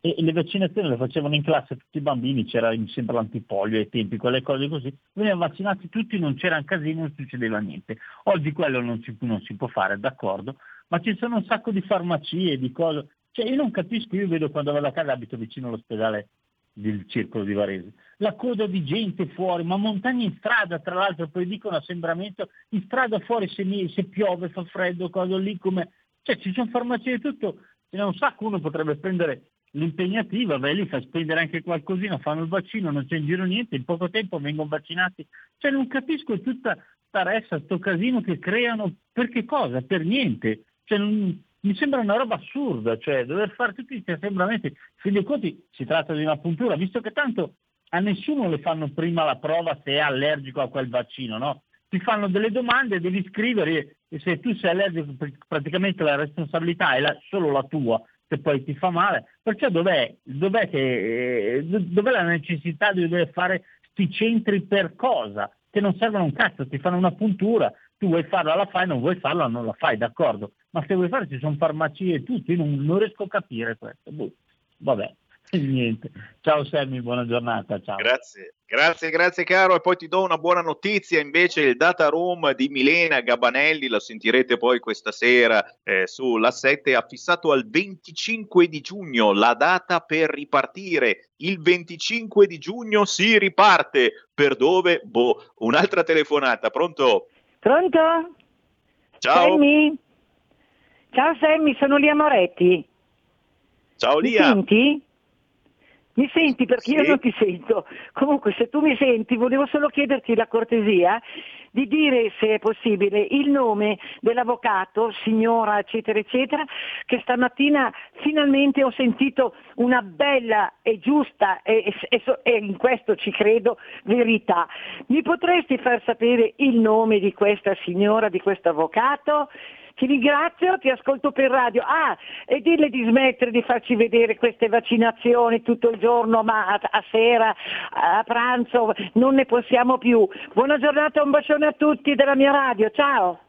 e le vaccinazioni le facevano in classe tutti i bambini, c'era mi sembra l'antipolio ai tempi, quelle cose così, venivano vaccinati tutti, non c'era un casino, non succedeva niente. Oggi quello non si, non si può fare, d'accordo, ma ci sono un sacco di farmacie, di cose, cioè io non capisco, io vedo quando vado a casa, abito vicino all'ospedale del circolo di Varese, la coda di gente fuori, ma montagne in strada, tra l'altro, poi dicono assembramento, in strada fuori se, se piove, fa freddo, cosa lì come... Cioè ci sono farmacie di tutto, ce n'è un sacco, uno potrebbe prendere l'impegnativa, beh lì fa spendere anche qualcosina, fanno il vaccino, non c'è in giro niente, in poco tempo vengono vaccinati. Cioè non capisco tutta sta ressa, sto casino che creano, per che cosa? Per niente. Cioè, non- mi sembra una roba assurda, cioè dover fare tutti questi assembramenti, in fin dei conti si tratta di una puntura, visto che tanto a nessuno le fanno prima la prova se è allergico a quel vaccino, no? Ti fanno delle domande, devi scrivere e se tu sei allergico pr- praticamente la responsabilità è la- solo la tua, se poi ti fa male. Perciò dov'è, dov'è, che, eh, do- dov'è la necessità di dover fare sti centri per cosa? Che non servono un cazzo, ti fanno una puntura, tu vuoi farla la fai, non vuoi farla non la fai, d'accordo. Ma se vuoi fare ci sono farmacie e tutto, non, non riesco a capire questo. Boh, vabbè, niente. Ciao Sammy, buona giornata, ciao. Grazie, grazie, grazie caro. E poi ti do una buona notizia, invece il data room di Milena Gabanelli, la sentirete poi questa sera eh, sulla 7, ha fissato al 25 di giugno la data per ripartire. Il 25 di giugno si riparte. Per dove? Boh, un'altra telefonata, pronto? Pronto? Ciao. Sammy? Ciao Sammy, sono Lia Moretti. Ciao Mi Lia. senti? Mi senti perché io Sì. non ti sento. Comunque se tu mi senti volevo solo chiederti la cortesia di dire se è possibile il nome dell'avvocato, signora eccetera eccetera, che stamattina finalmente ho sentito una bella e giusta e- e- e in questo ci credo verità. Mi potresti far sapere il nome di questa signora, di questo avvocato? Ti ringrazio, ti ascolto per radio. Ah, e dille di smettere di farci vedere queste vaccinazioni tutto il giorno, ma a, a sera, a pranzo, non ne possiamo più. Buona giornata, un bacione a tutti della mia radio, ciao.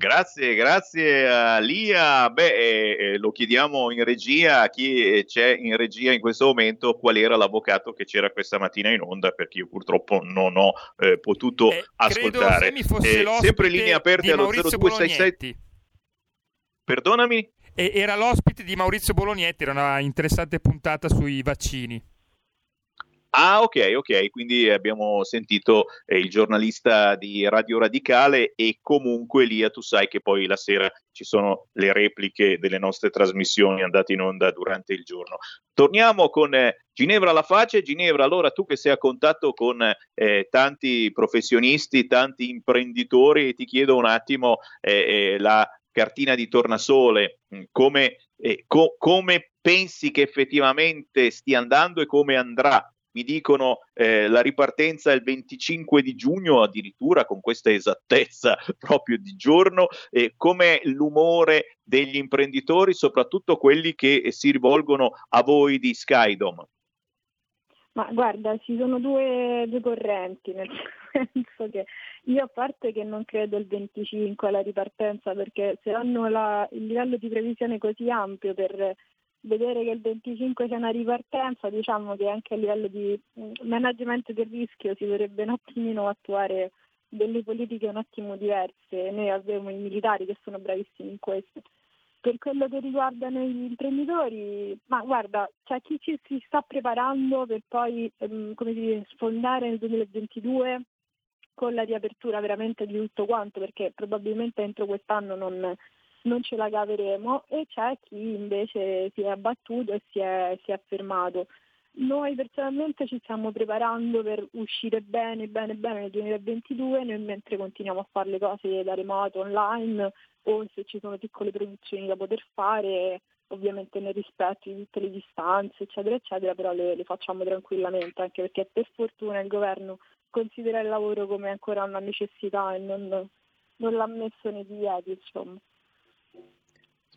Grazie, grazie a Lia. Beh, eh, eh, lo chiediamo in regia a chi eh, c'è in regia in questo momento qual era l'avvocato che c'era questa mattina in onda, perché io purtroppo non ho eh, potuto ascoltare. Semi fosse Eh, sempre linee aperte allo Maurizio 0267. Perdonami? Era l'ospite di Maurizio Bolognetti, era una interessante puntata sui vaccini. Ah, ok, ok, quindi abbiamo sentito eh, il giornalista di Radio Radicale e comunque Lia, tu sai che poi la sera ci sono le repliche delle nostre trasmissioni andate in onda durante il giorno. Torniamo con eh, Ginevra alla faccia. Ginevra, allora tu che sei a contatto con eh, tanti professionisti, tanti imprenditori, ti chiedo un attimo eh, eh, la cartina di tornasole, mh, come, co- come pensi che effettivamente stia andando e come andrà mi dicono eh, la ripartenza è il 25 di giugno, addirittura con questa esattezza proprio di giorno, eh, com'è l'umore degli imprenditori, soprattutto quelli che si rivolgono a voi di Skydom? Ma guarda, ci sono due, due correnti, nel senso che io a parte che non credo il 25 alla ripartenza, perché se hanno la, il livello di previsione così ampio per vedere che il 25 c'è una ripartenza, diciamo che anche a livello di mm, management del rischio si dovrebbe un attimino attuare delle politiche un attimo diverse. Noi abbiamo i militari che sono bravissimi in questo. Per quello che riguarda gli imprenditori, ma guarda, c'è chi ci si sta preparando per poi ehm, come dire, sfondare nel 2022 con la riapertura veramente di tutto quanto, perché probabilmente entro quest'anno non, non ce la caveremo e c'è chi invece si è abbattuto e si è, si è fermato. Noi personalmente ci stiamo preparando per uscire bene, bene, bene nel 2022, noi mentre continuiamo a fare le cose da remoto, online o se ci sono piccole produzioni da poter fare, ovviamente nel rispetto di tutte le distanze, eccetera, eccetera, però le, le facciamo tranquillamente, anche perché per fortuna il governo considera il lavoro come ancora una necessità e non, non l'ha messo nei divieti, insomma.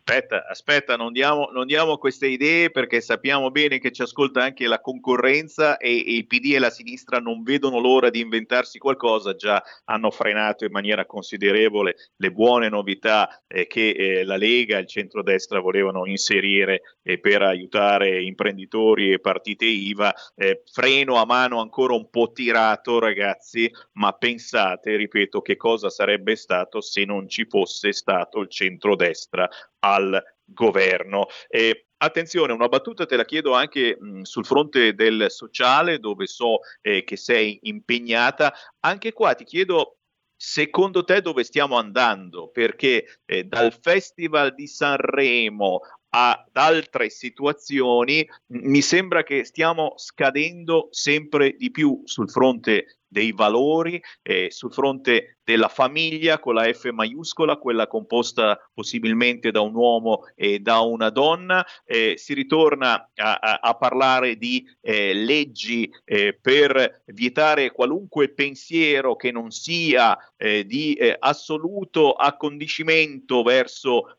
Aspetta, aspetta, non diamo, non diamo, queste idee perché sappiamo bene che ci ascolta anche la concorrenza e, e, il PD e la sinistra non vedono l'ora di inventarsi qualcosa, già hanno frenato in maniera considerevole le buone novità eh, che eh, la Lega e il centrodestra volevano inserire eh, per aiutare imprenditori e partite IVA. Eh, freno a mano ancora un po' tirato ragazzi, ma pensate, ripeto, che cosa sarebbe stato se non ci fosse stato il centrodestra al governo. E attenzione, una battuta te la chiedo anche mh, sul fronte del sociale, dove so eh, che sei impegnata. Anche qua ti chiedo secondo te dove stiamo andando? Perché eh, dal Festival di Sanremo ad altre situazioni mi sembra che stiamo scadendo sempre di più sul fronte dei valori, eh, sul fronte della famiglia con la F maiuscola, quella composta possibilmente da un uomo e da una donna. Eh, si ritorna a, a, a parlare di eh, leggi eh, per vietare qualunque pensiero che non sia eh, di eh, assoluto accondiscimento verso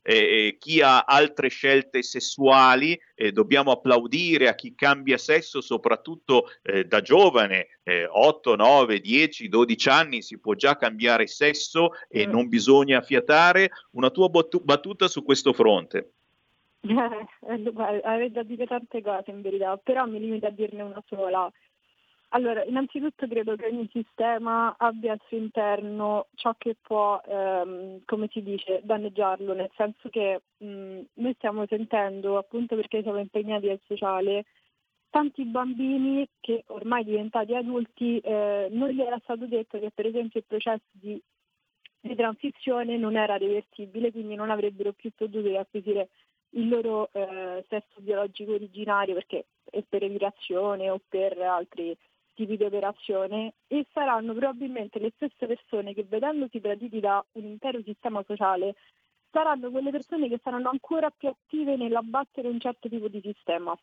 chi ha altre scelte sessuali. dobbiamo applaudire a chi cambia sesso, soprattutto da giovane, 8, 9, 10, 12 anni si può già cambiare sesso e mm. non bisogna fiatare. Una tua battuta su questo fronte? Eh, avrei da dire tante cose in verità, però mi limito a dirne una sola. Allora, innanzitutto credo che ogni sistema abbia al suo interno ciò che può, ehm, come si dice, danneggiarlo, nel senso che mh, noi stiamo sentendo, appunto perché siamo impegnati al sociale, tanti bambini che ormai diventati adulti eh, non gli era stato detto che per esempio il processo di, di, transizione non era reversibile, quindi non avrebbero più potuto acquisire il loro eh, sesso biologico originario perché è per emigrazione o per altri tipi di operazione e saranno probabilmente le stesse persone che vedendosi traditi da un intero sistema sociale saranno quelle persone che saranno ancora più attive nell'abbattere un certo tipo di sistema.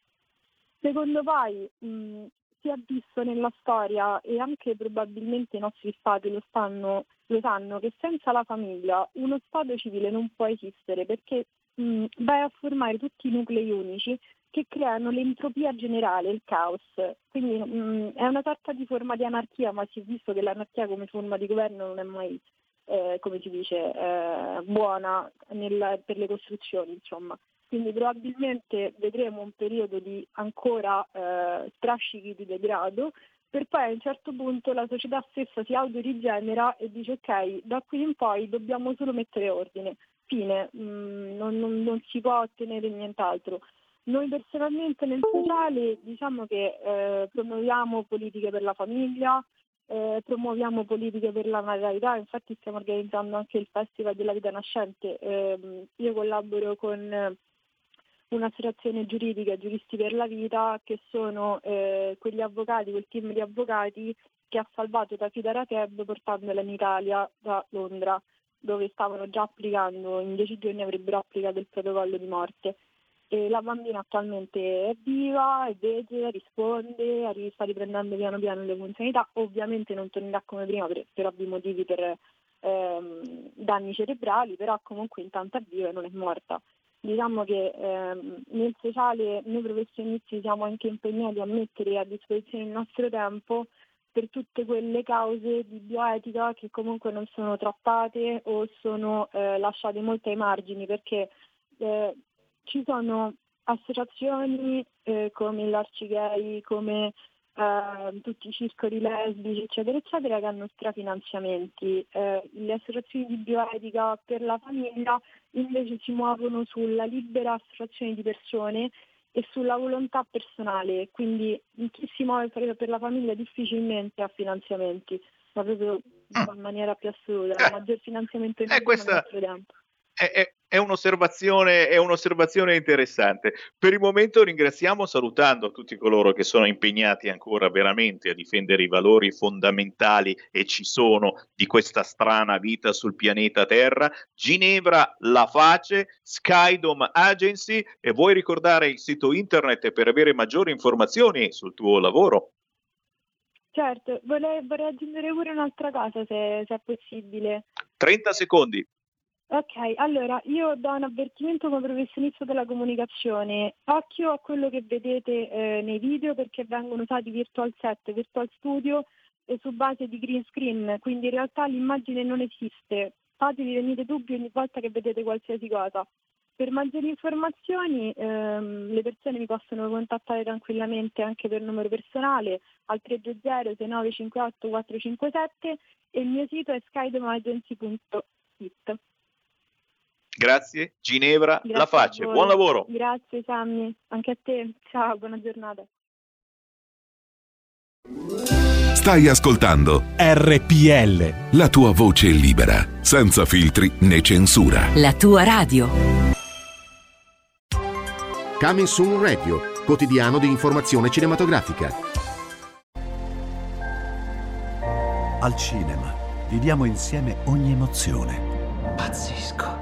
Secondo voi mh, si è visto nella storia e anche probabilmente i nostri stati lo, stanno, lo sanno che senza la famiglia uno stato civile non può esistere perché mh, vai a formare tutti i nuclei unici che creano l'entropia generale, il caos. Quindi mh, è una sorta di forma di anarchia, ma si è visto che l'anarchia come forma di governo non è mai, eh, come si dice, eh, buona nel, per le costruzioni, insomma. Quindi probabilmente vedremo un periodo di ancora eh, strascichi di degrado, per poi a un certo punto la società stessa si autorigenera e dice ok, da qui in poi dobbiamo solo mettere ordine. Fine, mm, non, non, non, si può ottenere nient'altro. Noi personalmente nel sociale diciamo che eh, promuoviamo politiche per la famiglia, eh, promuoviamo politiche per la natalità, infatti stiamo organizzando anche il Festival della Vita Nascente. Eh, io collaboro con un'associazione giuridica, Giuristi per la Vita, che sono eh, quegli avvocati, quel team di avvocati che ha salvato Tafida Rakeb portandola in Italia da Londra, dove stavano già applicando, in dieci giorni avrebbero applicato il protocollo di morte. E la bambina attualmente è viva, è vegeta, risponde, sta riprendendo piano piano le funzionalità, ovviamente non tornerà come prima per, per ovvi motivi per ehm, danni cerebrali, però comunque intanto è viva e non è morta. Diciamo che ehm, nel sociale noi professionisti siamo anche impegnati a mettere a disposizione il nostro tempo per tutte quelle cause di bioetica che comunque non sono trattate o sono eh, lasciate molto ai margini perché eh, ci sono associazioni eh, come l'Arcigay, come eh, tutti i circoli lesbici, eccetera, eccetera, che hanno strafinanziamenti. Eh, le associazioni di bioetica per la famiglia invece si muovono sulla libera associazione di persone e sulla volontà personale, quindi chi si muove per la famiglia difficilmente ha finanziamenti, ma proprio in maniera più assoluta, il maggior finanziamento in eh, questa... tempo. È, è, è, un'osservazione, è, un'osservazione, interessante. Per il momento ringraziamo salutando tutti coloro che sono impegnati ancora veramente a difendere i valori fondamentali e ci sono di questa strana vita sul pianeta Terra. Ginevra La Face, Skydome Agency e vuoi ricordare il sito internet per avere maggiori informazioni sul tuo lavoro? Certo, vorrei, vorrei aggiungere pure un'altra cosa se, se è possibile. 30 secondi. Ok, allora io do un avvertimento come professionista della comunicazione. Occhio a quello che vedete eh, nei video perché vengono usati virtual set, virtual studio e su base di green screen, quindi in realtà l'immagine non esiste. Fatevi venire dubbi ogni volta che vedete qualsiasi cosa. Per maggiori informazioni ehm, le persone mi possono contattare tranquillamente anche per numero personale al 320 6958 457 e il mio sito è skydomagency.it. Grazie Ginevra Grazie La Face, buon lavoro. Grazie Sammy, anche a te. Ciao, buona giornata. Stai ascoltando RPL. La tua voce libera, senza filtri né censura. La tua radio. Coming Soon Radio, quotidiano di informazione cinematografica. Al cinema viviamo insieme ogni emozione. Pazzesco.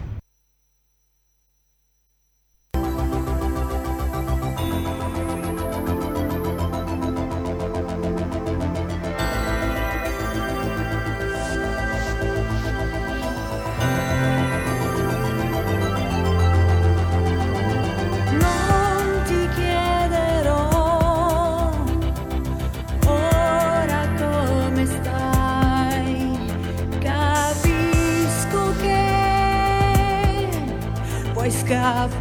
Vuoi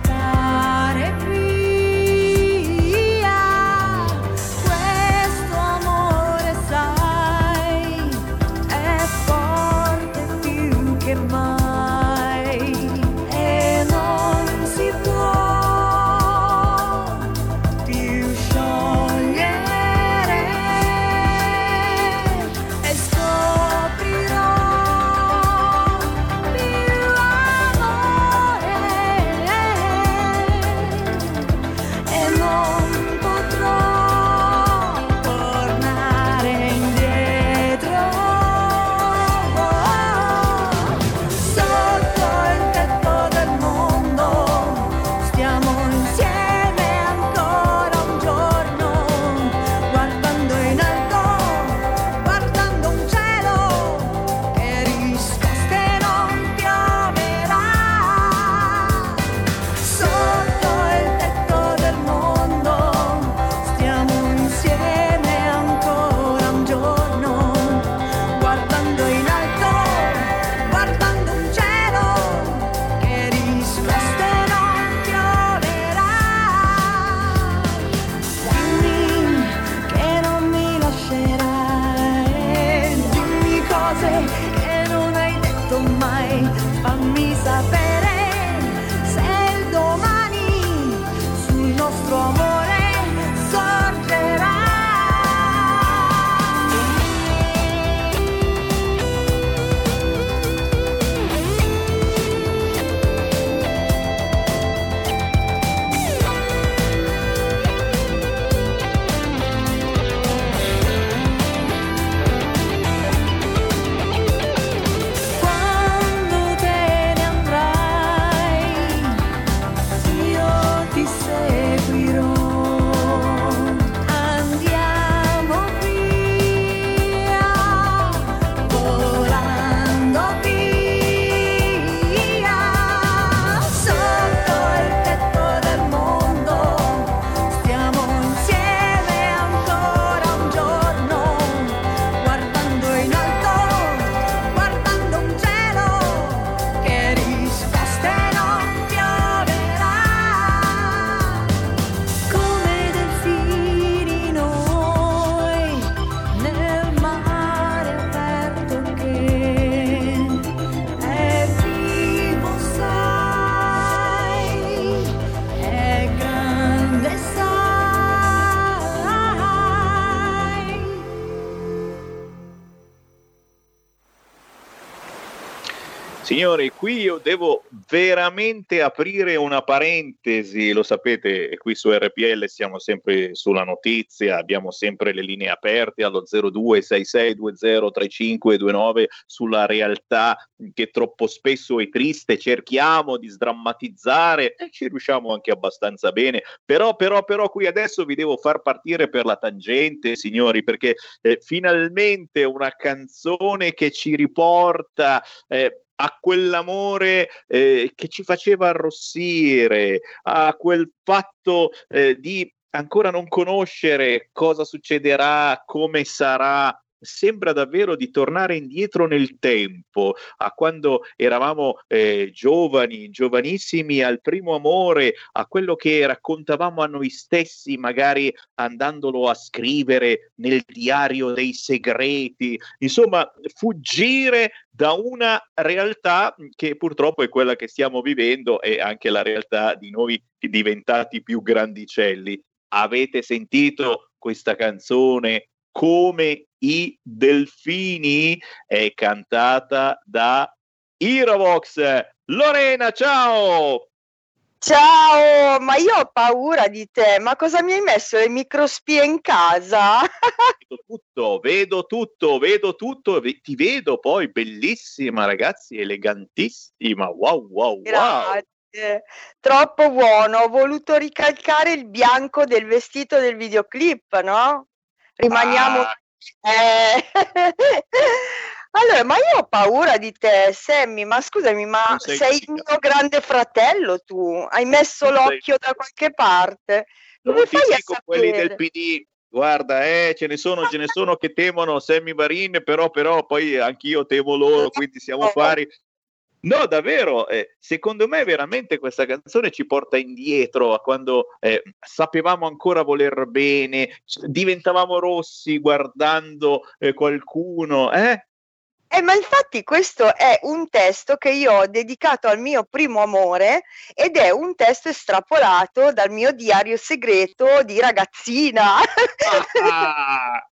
Signori, qui io devo veramente aprire una parentesi, lo sapete, qui su RPL siamo sempre sulla notizia, abbiamo sempre le linee aperte allo 0266203529 sulla realtà che troppo spesso è triste, cerchiamo di sdrammatizzare e ci riusciamo anche abbastanza bene, però però però qui adesso vi devo far partire per la tangente, signori, perché eh, finalmente una canzone che ci riporta eh, a quell'amore eh, che ci faceva arrossire, a quel fatto eh, di ancora non conoscere cosa succederà, come sarà, sembra davvero di tornare indietro nel tempo, a quando eravamo eh, giovani, giovanissimi, al primo amore, a quello che raccontavamo a noi stessi, magari andandolo a scrivere nel diario dei segreti, insomma, fuggire da una realtà che purtroppo è quella che stiamo vivendo e anche la realtà di noi diventati più grandicelli. Avete sentito questa canzone come i delfini è cantata da Irovox. Lorena, ciao! Ciao, ma io ho paura di te, ma cosa mi hai messo le microspie in casa? vedo tutto, vedo tutto, vedo tutto, ti vedo poi bellissima ragazzi, elegantissima, wow wow Grazie. wow. Troppo buono, ho voluto ricalcare il bianco del vestito del videoclip, no? Rimaniamo... Ah. Eh... allora, ma io ho paura di te, Sammy, ma scusami, ma sei, sei il mio grande fratello tu? Hai messo non l'occhio sei... da qualche parte? Come fai a sapere? quelli del PD, guarda, eh, ce ne sono, ce ne sono che temono Sammy Varin, però, però poi anch'io temo loro, quindi siamo pari. No, davvero, eh, secondo me veramente questa canzone ci porta indietro a quando eh, sapevamo ancora voler bene, diventavamo rossi guardando eh, qualcuno, eh? Eh, ma infatti questo è un testo che io ho dedicato al mio primo amore ed è un testo estrapolato dal mio diario segreto di ragazzina. Ah.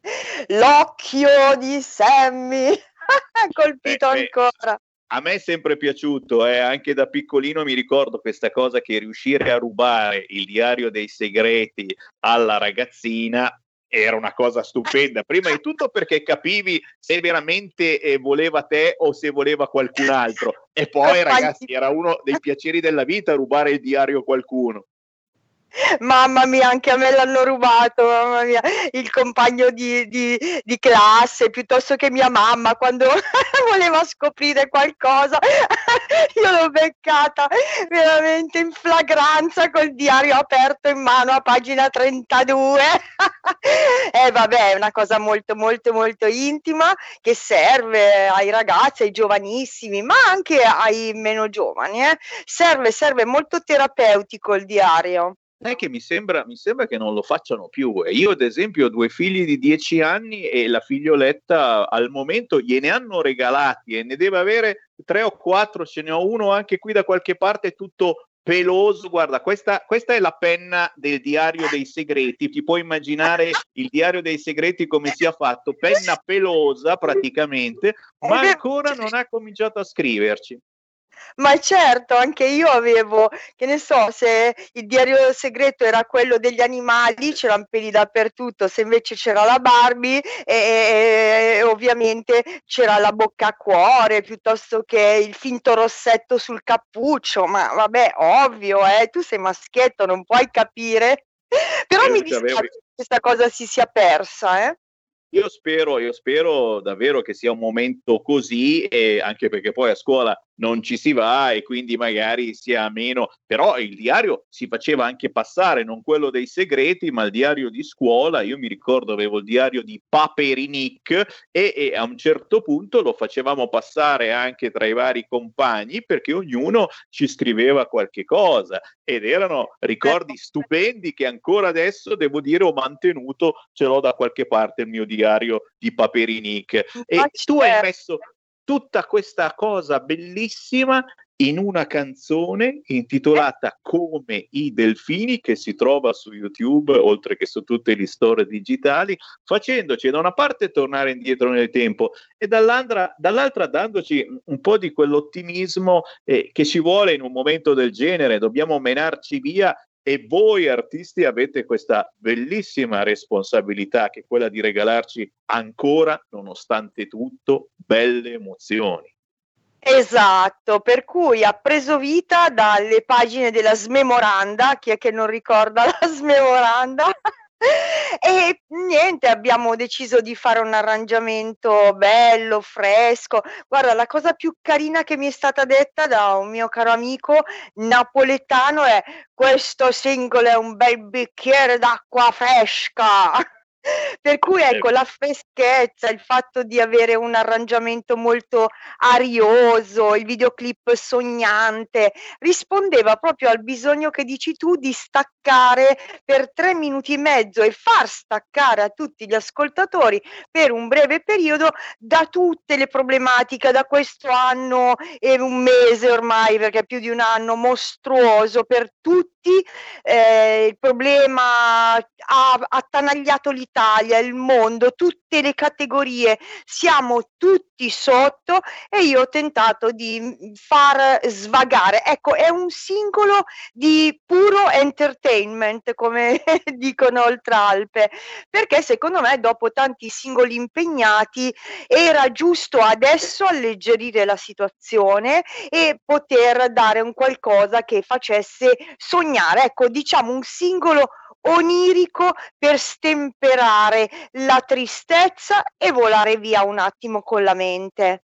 L'occhio di Sammy, colpito beh, ancora a me è sempre piaciuto, eh, anche da piccolino mi ricordo questa cosa che riuscire a rubare il diario dei segreti alla ragazzina era una cosa stupenda. Prima di tutto perché capivi se veramente eh, voleva te o se voleva qualcun altro. E poi, ragazzi, era uno dei piaceri della vita rubare il diario a qualcuno. Mamma mia, anche a me l'hanno rubato, mamma mia, il compagno di, di, di classe piuttosto che mia mamma quando voleva scoprire qualcosa, io l'ho beccata veramente in flagranza col diario aperto in mano a pagina 32. E eh, vabbè, è una cosa molto molto molto intima che serve ai ragazzi, ai giovanissimi, ma anche ai meno giovani. Eh. Serve, serve molto terapeutico il diario è che mi sembra, mi sembra, che non lo facciano più. Io, ad esempio, ho due figli di 10 anni e la figlioletta al momento gliene hanno regalati e ne deve avere tre o quattro. Ce ne ho uno anche qui da qualche parte, tutto peloso. Guarda, questa, questa è la penna del diario dei segreti. Ti puoi immaginare il diario dei segreti come sia fatto? Penna pelosa praticamente, ma ancora non ha cominciato a scriverci. Ma certo, anche io avevo, che ne so, se il diario segreto era quello degli animali, c'erano peli dappertutto, se invece c'era la Barbie, e, e, ovviamente c'era la bocca a cuore, piuttosto che il finto rossetto sul cappuccio, ma vabbè, ovvio, eh, tu sei maschietto, non puoi capire. Però io mi dispiace che questa cosa si sia persa, eh. Io spero, io spero davvero che sia un momento così, e anche perché poi a scuola non ci si va e quindi magari sia meno, però il diario si faceva anche passare, non quello dei segreti, ma il diario di scuola. Io mi ricordo avevo il diario di Paperinic e, e a un certo punto lo facevamo passare anche tra i vari compagni perché ognuno ci scriveva qualche cosa ed erano ricordi stupendi che ancora adesso devo dire ho mantenuto, ce l'ho da qualche parte il mio diario di Paperinic. E tu hai messo tutta questa cosa bellissima in una canzone intitolata Come i delfini che si trova su YouTube oltre che su tutte le store digitali, facendoci da una parte tornare indietro nel tempo e dall'altra, dall'altra dandoci un po' di quell'ottimismo eh, che ci vuole in un momento del genere, dobbiamo menarci via e voi artisti avete questa bellissima responsabilità che è quella di regalarci ancora, nonostante tutto, belle emozioni. Esatto, per cui ha preso vita dalle pagine della Smemoranda, chi è che non ricorda la Smemoranda? E niente, abbiamo deciso di fare un arrangiamento bello, fresco. Guarda, la cosa più carina che mi è stata detta da un mio caro amico napoletano è: "Questo singolo è un bel bicchiere d'acqua fresca". Per cui ecco, la freschezza, il fatto di avere un arrangiamento molto arioso, il videoclip sognante, rispondeva proprio al bisogno che dici tu di staccare per 3 minuti e mezzo e far staccare a tutti gli ascoltatori per un breve periodo da tutte le problematiche, da questo anno e un mese ormai, perché è più di un anno mostruoso per tutti, ehm, il problema ha attanagliato l'Italia, il mondo, tutte le categorie, siamo tutti sotto e io ho tentato di, far svagare. Ecco, è un singolo di puro entertainment, come dicono Oltralpe, perché secondo me dopo tanti singoli impegnati era giusto adesso alleggerire la situazione e poter dare un qualcosa che facesse sognare. Ecco, diciamo un singolo onirico per stemperare la tristezza e volare via un attimo con la mente.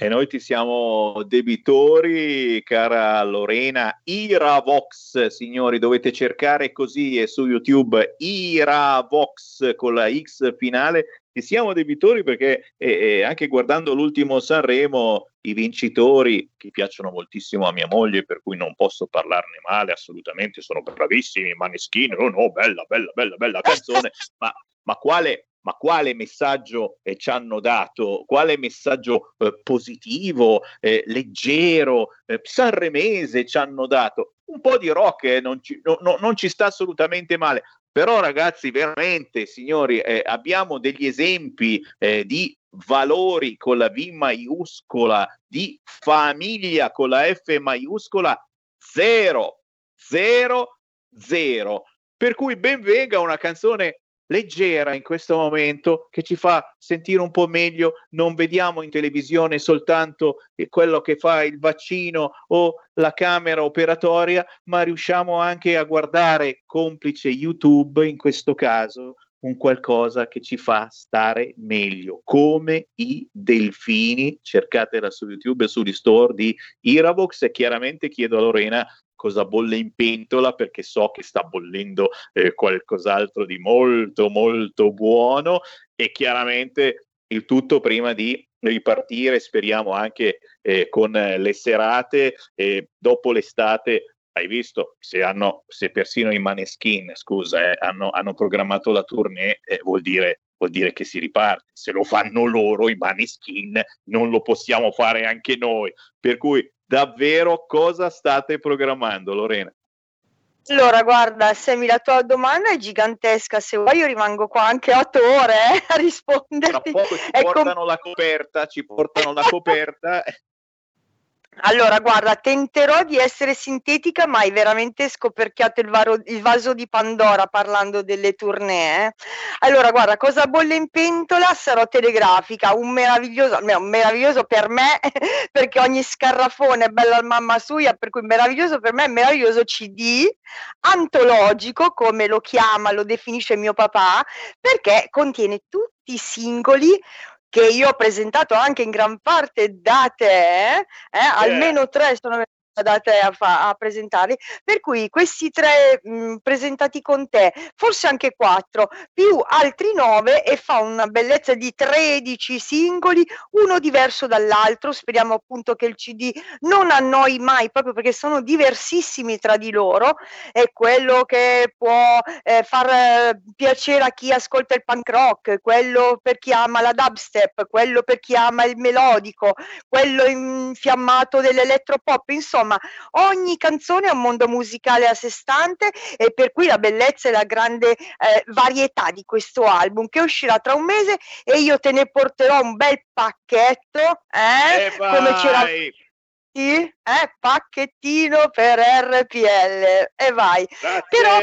E noi ti siamo debitori, cara Lorena. Iravox, signori, dovete cercare così e su YouTube Iravox con la X finale. Ti siamo debitori perché eh, eh, anche guardando l'ultimo Sanremo, i vincitori, che piacciono moltissimo a mia moglie, per cui non posso parlarne male, assolutamente, sono bravissimi, Maneskin, oh no, bella, bella, bella, bella canzone, ma, ma quale ma quale messaggio eh, ci hanno dato, quale messaggio eh, positivo, eh, leggero, eh, sanremese ci hanno dato. Un po' di rock eh, non ci, no, no, non, ci, sta assolutamente male, però ragazzi veramente signori eh, abbiamo degli esempi di valori con la V maiuscola, di famiglia con la F maiuscola, zero, zero, zero. Per cui ben venga una canzone leggera in questo momento che ci fa sentire un po' meglio. Non vediamo in televisione soltanto quello che fa il vaccino o la camera operatoria, ma riusciamo anche a guardare, complice YouTube in questo caso, un qualcosa che ci fa stare meglio, come i delfini. Cercatela su YouTube e sugli store di Iravox e chiaramente chiedo a Lorena cosa bolle in pentola perché so che sta bollendo eh, qualcos'altro di molto molto buono e chiaramente il tutto prima di ripartire, speriamo anche eh, con le serate e dopo l'estate hai visto se, hanno, se persino i maneskin scusa, eh, hanno, hanno, programmato la tournée, eh, vuol, dire, vuol dire che si riparte. Se lo fanno loro i maneskin, non lo possiamo fare anche noi. Per cui davvero cosa state programmando, Lorena? Allora, guarda, Semi, la tua domanda è gigantesca. Se vuoi, io rimango qua anche otto ore eh, a rispondere. Tra poco ci portano com- la coperta, ci portano la coperta. Allora, guarda, tenterò di essere sintetica, ma hai veramente scoperchiato il, varo, il vaso di Pandora parlando delle tournée. Eh? Allora, guarda, cosa bolle in pentola? Sarò telegrafica, un meraviglioso, un meraviglioso per me, perché ogni scarrafone è bello al mamma suia, per cui meraviglioso per me è meraviglioso CD, antologico, come lo chiama, lo definisce mio papà, perché contiene tutti i singoli che io ho presentato anche in gran parte da te, eh? almeno tre sono da te a, fa- a presentarli. Per cui questi tre mh, presentati con te, forse anche quattro, più altri nove e fa una bellezza di 13 singoli, uno diverso dall'altro. Speriamo appunto che il CD non annoi mai, proprio perché sono diversissimi tra di loro. È quello che può eh, far eh, piacere a chi ascolta il punk rock, quello per chi ama la dubstep, quello per chi ama il melodico, quello infiammato dell'elettropop, insomma, ogni canzone è un mondo musicale a sé stante e per cui la bellezza e la grande eh, varietà di questo album che uscirà tra un mese e io te ne porterò un bel pacchetto, eh? Come c'era eh, pacchettino per RPL e vai. Grazie. Però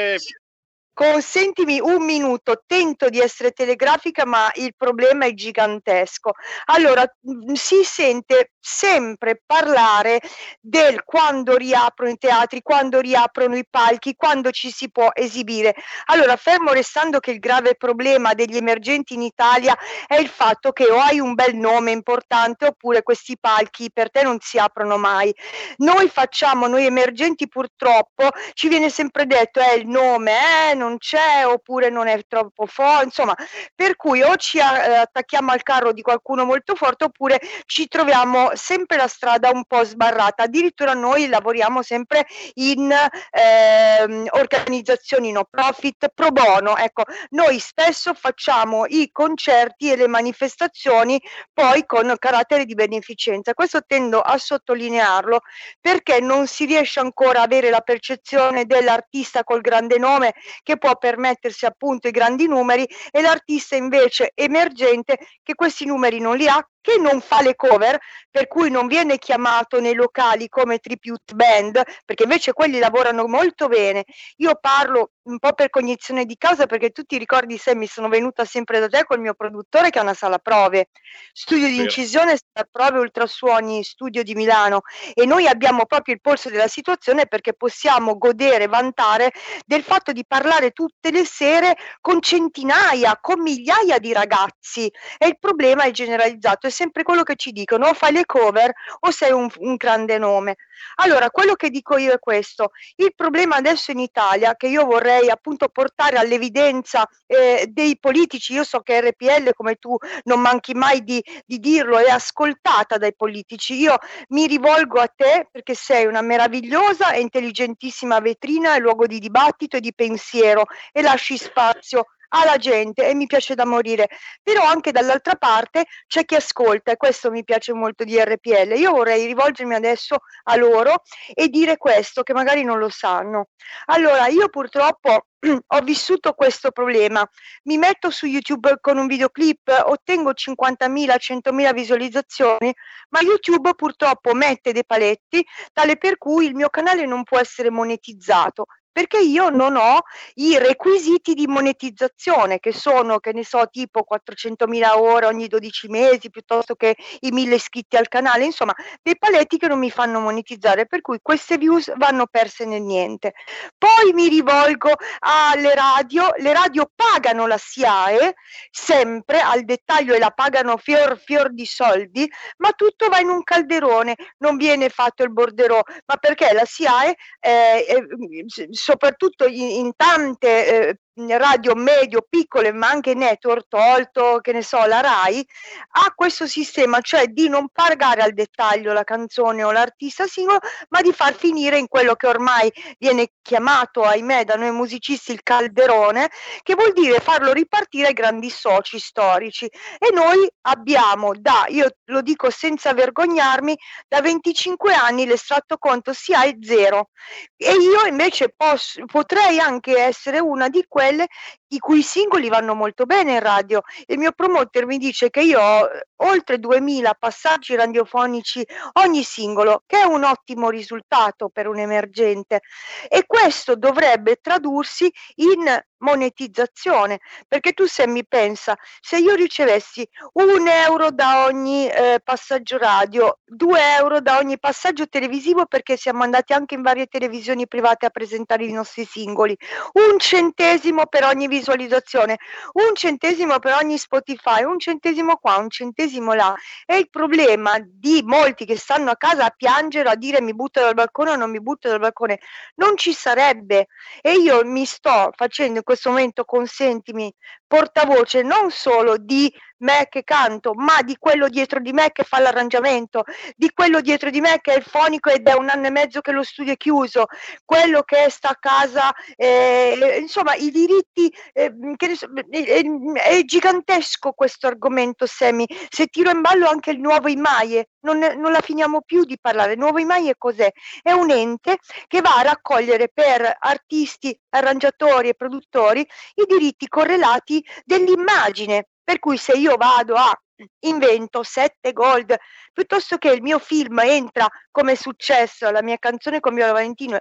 Consentimi un minuto, tento di essere telegrafica, ma il problema è gigantesco. Allora, mh, si sente sempre parlare del quando riaprono i teatri, quando riaprono i palchi, quando ci si può esibire. Allora, fermo restando che il grave problema degli emergenti in Italia è il fatto che o hai un bel nome importante oppure questi palchi per te non si aprono mai. Noi facciamo, noi emergenti purtroppo, ci viene sempre detto, è il nome, eh, non c'è oppure non è troppo forte, insomma, per cui o ci a- attacchiamo al carro di qualcuno molto forte oppure ci troviamo sempre la strada un po' sbarrata. Addirittura noi lavoriamo sempre in ehm, organizzazioni no profit pro bono. Ecco, noi spesso facciamo i concerti e le manifestazioni poi con carattere di beneficenza. Questo tendo a sottolinearlo perché non si riesce ancora a avere la percezione dell'artista col grande nome che può permettersi appunto i grandi numeri e l'artista invece emergente che questi numeri non li ha che non fa le cover, per cui non viene chiamato nei locali come tribute band, perché invece quelli lavorano molto bene. Io parlo un po' per cognizione di causa, perché tu ti ricordi se mi sono venuta sempre da te col mio produttore che ha una sala prove, studio di incisione, sala prove ultrasuoni, studio di Milano. E noi abbiamo proprio il polso della situazione perché possiamo godere, vantare del fatto di parlare tutte le sere con centinaia, con migliaia di ragazzi. E il problema è generalizzato, sempre quello che ci dicono, o fai le cover o sei un, un grande nome. Allora, quello che dico io è questo, il problema adesso in Italia, che io vorrei appunto portare all'evidenza eh, dei politici, io so che RPL come tu non manchi mai di, di dirlo, è ascoltata dai politici, io mi rivolgo a te perché sei una meravigliosa e intelligentissima vetrina e luogo di dibattito e di pensiero e lasci spazio alla gente e mi piace da morire, però anche dall'altra parte c'è chi ascolta e questo mi piace molto di RPL. Io vorrei rivolgermi adesso a loro e dire questo che magari non lo sanno. Allora, io purtroppo ho vissuto questo problema. Mi metto su YouTube con un videoclip, ottengo 50.000, 100.000 visualizzazioni, ma YouTube purtroppo mette dei paletti tale per cui il mio canale non può essere monetizzato perché io non ho i requisiti di monetizzazione che sono, che ne so, tipo 400.000 ore ogni 12 mesi piuttosto che i 1000 iscritti al canale, insomma, dei paletti che non mi fanno monetizzare, per cui queste views vanno perse nel niente. Poi mi rivolgo alle radio, le radio pagano la SIAE sempre al dettaglio e la pagano fior fior di soldi, ma tutto va in un calderone, non viene fatto il borderò, ma perché la SIAE eh, eh, soprattutto in, in tante eh, radio medio, piccole, ma anche network, tolto, che ne so, la RAI, ha questo sistema, cioè di non pagare al dettaglio la canzone o l'artista singolo, ma di far finire in quello che ormai viene chiamato, ahimè, da noi musicisti il calderone, che vuol dire farlo ripartire ai grandi soci storici. E noi abbiamo da, io lo dico senza vergognarmi, da 25 anni l'estratto conto sia è zero. E io invece posso, potrei anche essere una di quelle i cui singoli vanno molto bene in radio. Il mio promoter mi dice che io ho eh, oltre 2000 passaggi radiofonici ogni singolo, che è un ottimo risultato per un emergente e questo dovrebbe tradursi in monetizzazione perché tu se mi pensa se io ricevessi un euro da ogni eh, passaggio radio due euro da ogni passaggio televisivo perché siamo andati anche in varie televisioni private a presentare i nostri singoli un centesimo centesimo per ogni visualizzazione, un centesimo per ogni Spotify, un centesimo qua, un centesimo là. E il problema di molti che stanno a casa a piangere, a dire mi butto dal balcone o non mi butto dal balcone, non ci sarebbe. E io mi sto facendo in questo momento, consentimi, portavoce non solo di me che canto, ma di quello dietro di me che fa l'arrangiamento, di quello dietro di me che è il fonico ed è un anno e mezzo che lo studio è chiuso, quello che sta a casa, eh, insomma i diritti, eh, so, è, è, gigantesco questo argomento Semi, se tiro in ballo anche il nuovo Imaie, non, non la finiamo più di parlare, il nuovo Imaie cos'è? È un ente che va a raccogliere per artisti, arrangiatori e produttori i diritti correlati dell'immagine per cui se io vado a invento 7 gold, piuttosto che il mio film entra come successo, la mia canzone con Viola Valentino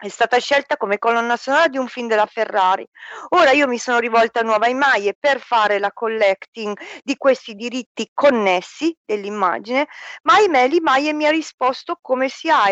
è stata scelta come colonna sonora di un film della Ferrari. Ora io mi sono rivolta a Nuova Imaie per fare la collecting di questi diritti connessi dell'immagine, ma ahimè l'Imaie mi ha risposto come si ha,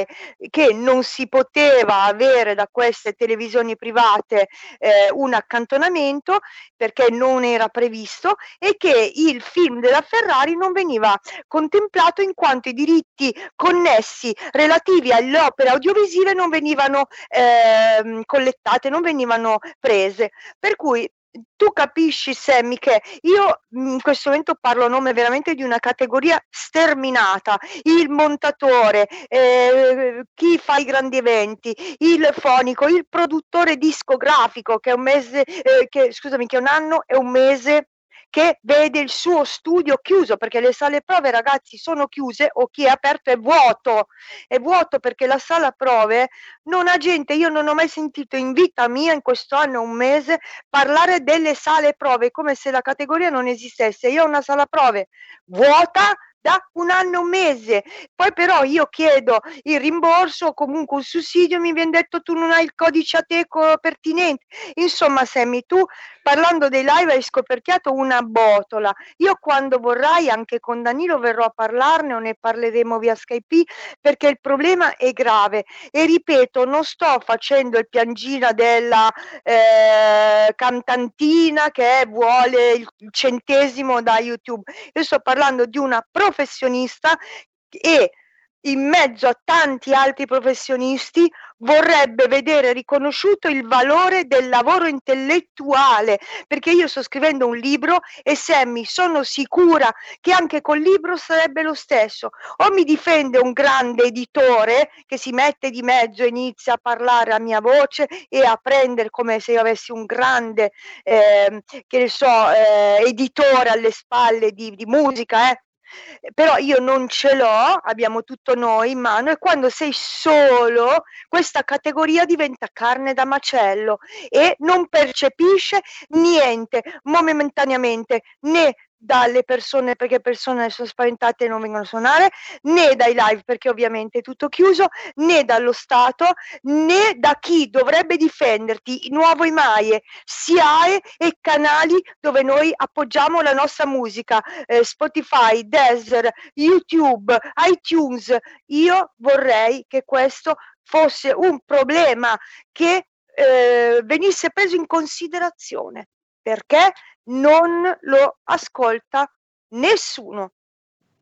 che non si poteva avere da queste televisioni private eh, un accantonamento perché non era previsto e che il film della Ferrari non veniva contemplato in quanto i diritti connessi relativi alle opere audiovisive non venivano eh, collettate, non venivano prese. Per cui tu capisci, Sammy, che io in questo momento parlo a nome veramente di una categoria sterminata, il montatore, eh, chi fa i grandi eventi, il fonico, il produttore discografico che è un mese, eh, che, scusami, che un anno e un mese che vede il suo studio chiuso perché le sale prove ragazzi sono chiuse o chi è aperto è vuoto. È vuoto perché la sala prove non ha gente. Io non ho mai sentito in vita mia in questo anno un mese parlare delle sale prove come se la categoria non esistesse. Io ho una sala prove vuota da un anno un mese. Poi però io chiedo il rimborso o comunque un sussidio, mi viene detto tu non hai il codice ateco pertinente. Insomma, Sammy, tu parlando dei live hai scoperchiato una botola. Io quando vorrai anche con Danilo verrò a parlarne o ne parleremo via Skype perché il problema è grave e ripeto, non sto facendo il piangina della eh, cantantina che vuole il centesimo da YouTube. Io sto parlando di una professionista e in mezzo a tanti altri professionisti vorrebbe vedere riconosciuto il valore del lavoro intellettuale, perché io sto scrivendo un libro e Sammy sono sicura che anche col libro sarebbe lo stesso. O mi difende un grande editore che si mette di mezzo e inizia a parlare a mia voce e a prendere come se io avessi un grande, eh, che ne so, eh, editore alle spalle di, di musica, eh, però io non ce l'ho, abbiamo tutto noi in mano e quando sei solo questa categoria diventa carne da macello e non percepisce niente momentaneamente né dalle persone perché persone sono spaventate e non vengono a suonare, né dai live perché ovviamente è tutto chiuso, né dallo Stato, né da chi dovrebbe difenderti, nuovo IMAIE, SIAE e canali dove noi appoggiamo la nostra musica, eh, Spotify, Deezer, YouTube, iTunes. Io vorrei che questo fosse un problema che eh, venisse preso in considerazione perché non lo ascolta nessuno.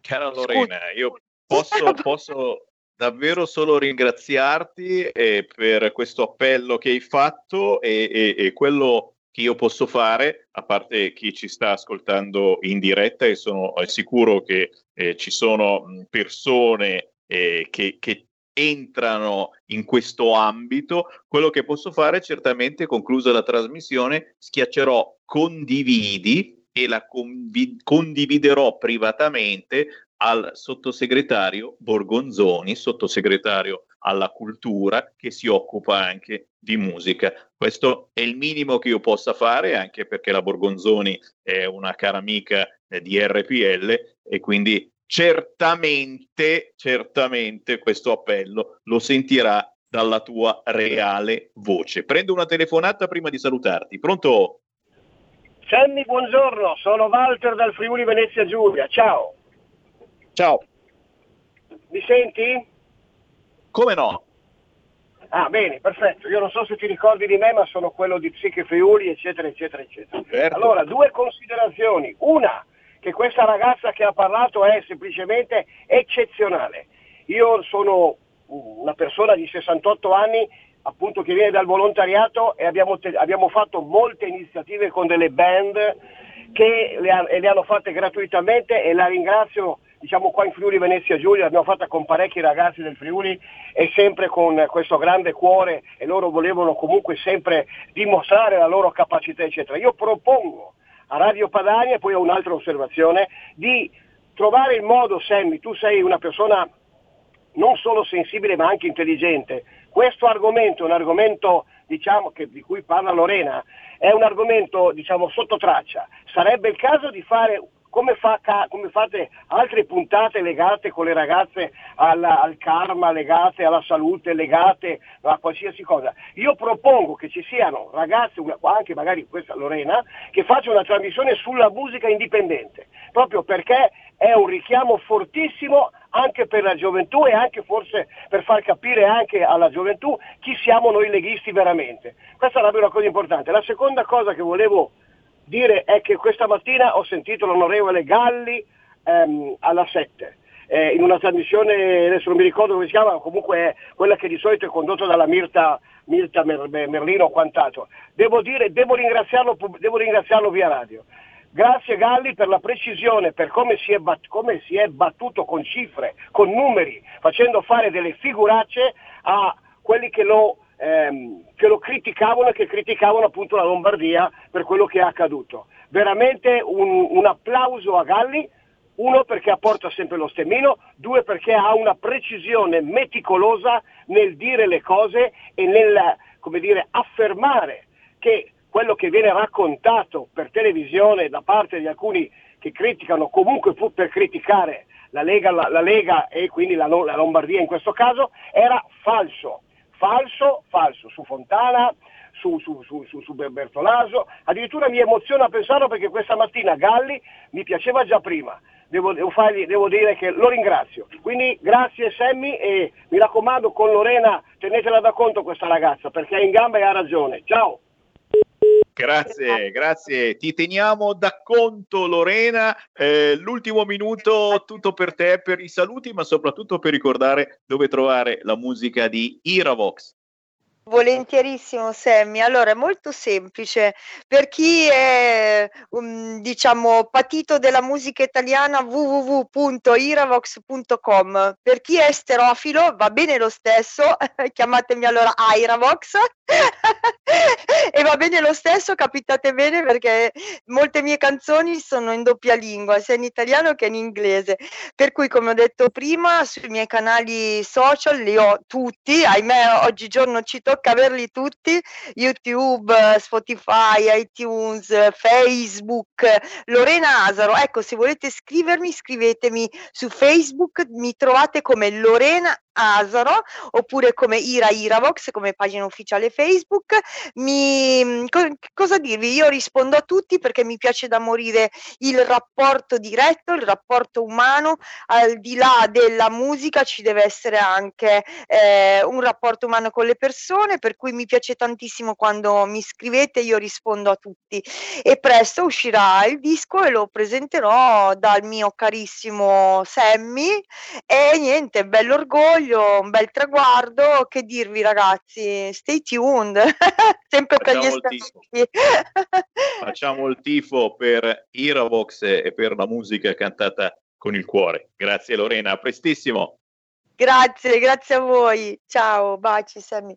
Cara Lorena, io posso, posso davvero solo ringraziarti eh, per questo appello che hai fatto e, e, e, quello che io posso fare, a parte chi ci sta ascoltando in diretta e sono sicuro che eh, ci sono persone eh, che, che entrano in questo ambito, quello che posso fare certamente, conclusa la trasmissione, schiaccerò condividi e la convi- condividerò privatamente al sottosegretario Borgonzoni, sottosegretario alla cultura, che si occupa anche di musica. Questo è il minimo che io possa fare, anche perché la Borgonzoni è una cara amica eh, di RPL e quindi certamente, certamente questo appello lo sentirà dalla tua reale voce. Prendo una telefonata prima di salutarti. Pronto? Sammy, buongiorno, sono Walter dal Friuli Venezia Giulia, ciao. Ciao. Mi senti? Come no? Ah, bene, perfetto. Io non so se ti ricordi di me, ma sono quello di Psiche Friuli, eccetera, eccetera, eccetera. Certo. Allora, due considerazioni. Una, che questa ragazza che ha parlato è semplicemente eccezionale. Io sono una persona di 68 anni, appunto che viene dal volontariato e abbiamo, abbiamo fatto molte iniziative con delle band che le, ha- le hanno fatte gratuitamente e la ringrazio diciamo qua in Friuli Venezia Giulia, l'abbiamo fatta con parecchi ragazzi del Friuli e sempre con questo grande cuore e loro volevano comunque sempre dimostrare la loro capacità eccetera. Io propongo a Radio Padania, e poi ho un'altra osservazione, di trovare il modo, Sammy, tu sei una persona non solo sensibile ma anche intelligente. Questo argomento è un argomento diciamo, che, di cui parla Lorena, è un argomento diciamo, sotto traccia. Sarebbe il caso di fare come, fa, come, fate altre puntate legate con le ragazze alla, al karma, legate alla salute, legate a qualsiasi cosa. Io propongo che ci siano ragazze, anche magari questa Lorena, che faccia una trasmissione sulla musica indipendente, proprio perché è un richiamo fortissimo anche per la gioventù e anche forse per far capire anche alla gioventù chi siamo noi leghisti veramente. Questa sarebbe una cosa importante. La seconda cosa che volevo dire è che questa mattina ho sentito l'onorevole Galli ehm, alla 7. Eh, in una trasmissione, adesso non mi ricordo come si chiama, comunque quella che di solito è condotta dalla Mirta, Mirta Mer- Merlino o quant'altro. Devo dire, devo ringraziarlo, devo ringraziarlo via radio. Grazie Galli per la precisione, per come si, bat- come si, è battuto con cifre, con numeri, facendo fare delle figuracce a quelli che lo ehm, che lo criticavano e che criticavano appunto la Lombardia per quello che è accaduto. Veramente un, un applauso a Galli, uno perché apporta sempre lo stemmino, due perché ha una precisione meticolosa nel dire le cose e nel come dire, affermare che quello che viene raccontato per televisione da parte di alcuni che criticano comunque fu per criticare la Lega, la, la Lega e quindi la, la Lombardia in questo caso, era falso falso, falso, su Fontana, su, su, su, su, Bertolaso, addirittura mi emoziona pensarlo perché questa mattina Galli mi piaceva già prima, devo, devo, fargli, devo dire che lo ringrazio. Quindi grazie Sammy e mi raccomando con Lorena tenetela da conto questa ragazza perché è in gamba e ha ragione. Ciao! Grazie, grazie. Ti teniamo da conto Lorena. Eh, l'ultimo minuto tutto per te, per i saluti, ma soprattutto per ricordare dove trovare la musica di Iravox. Volentierissimo Sammy. Allora è molto semplice. Per chi è um, diciamo patito della musica italiana www.iravox.com. Per chi è esterofilo va bene lo stesso, chiamatemi allora Iravox e va bene lo stesso, capitate bene perché molte mie canzoni sono in doppia lingua, sia in italiano che in inglese. Per cui come ho detto prima sui miei canali social li ho tutti, ahimè oggigiorno ci tocca averli tutti, YouTube, Spotify, iTunes, Facebook, Lorena Asaro. Ecco, se volete scrivermi, scrivetemi su Facebook, mi trovate come Lorena Asaro oppure come Ira Iravox come pagina ufficiale Facebook. Mi, co- cosa dirvi? Io rispondo a tutti perché mi piace da morire il rapporto diretto, il rapporto umano, al di là della musica ci deve essere anche eh, un rapporto umano con le persone, per cui mi piace tantissimo quando mi scrivete, io rispondo a tutti e presto uscirà il disco e lo presenterò dal mio carissimo Sammy e niente, bello orgoglio orgoglio, un bel traguardo. Che dirvi, ragazzi? Stay tuned, sempre per gli esperti. Facciamo il tifo per Iravox e per la musica cantata con il cuore. Grazie Lorena, a prestissimo. Grazie, grazie a voi. Ciao, baci Sammy.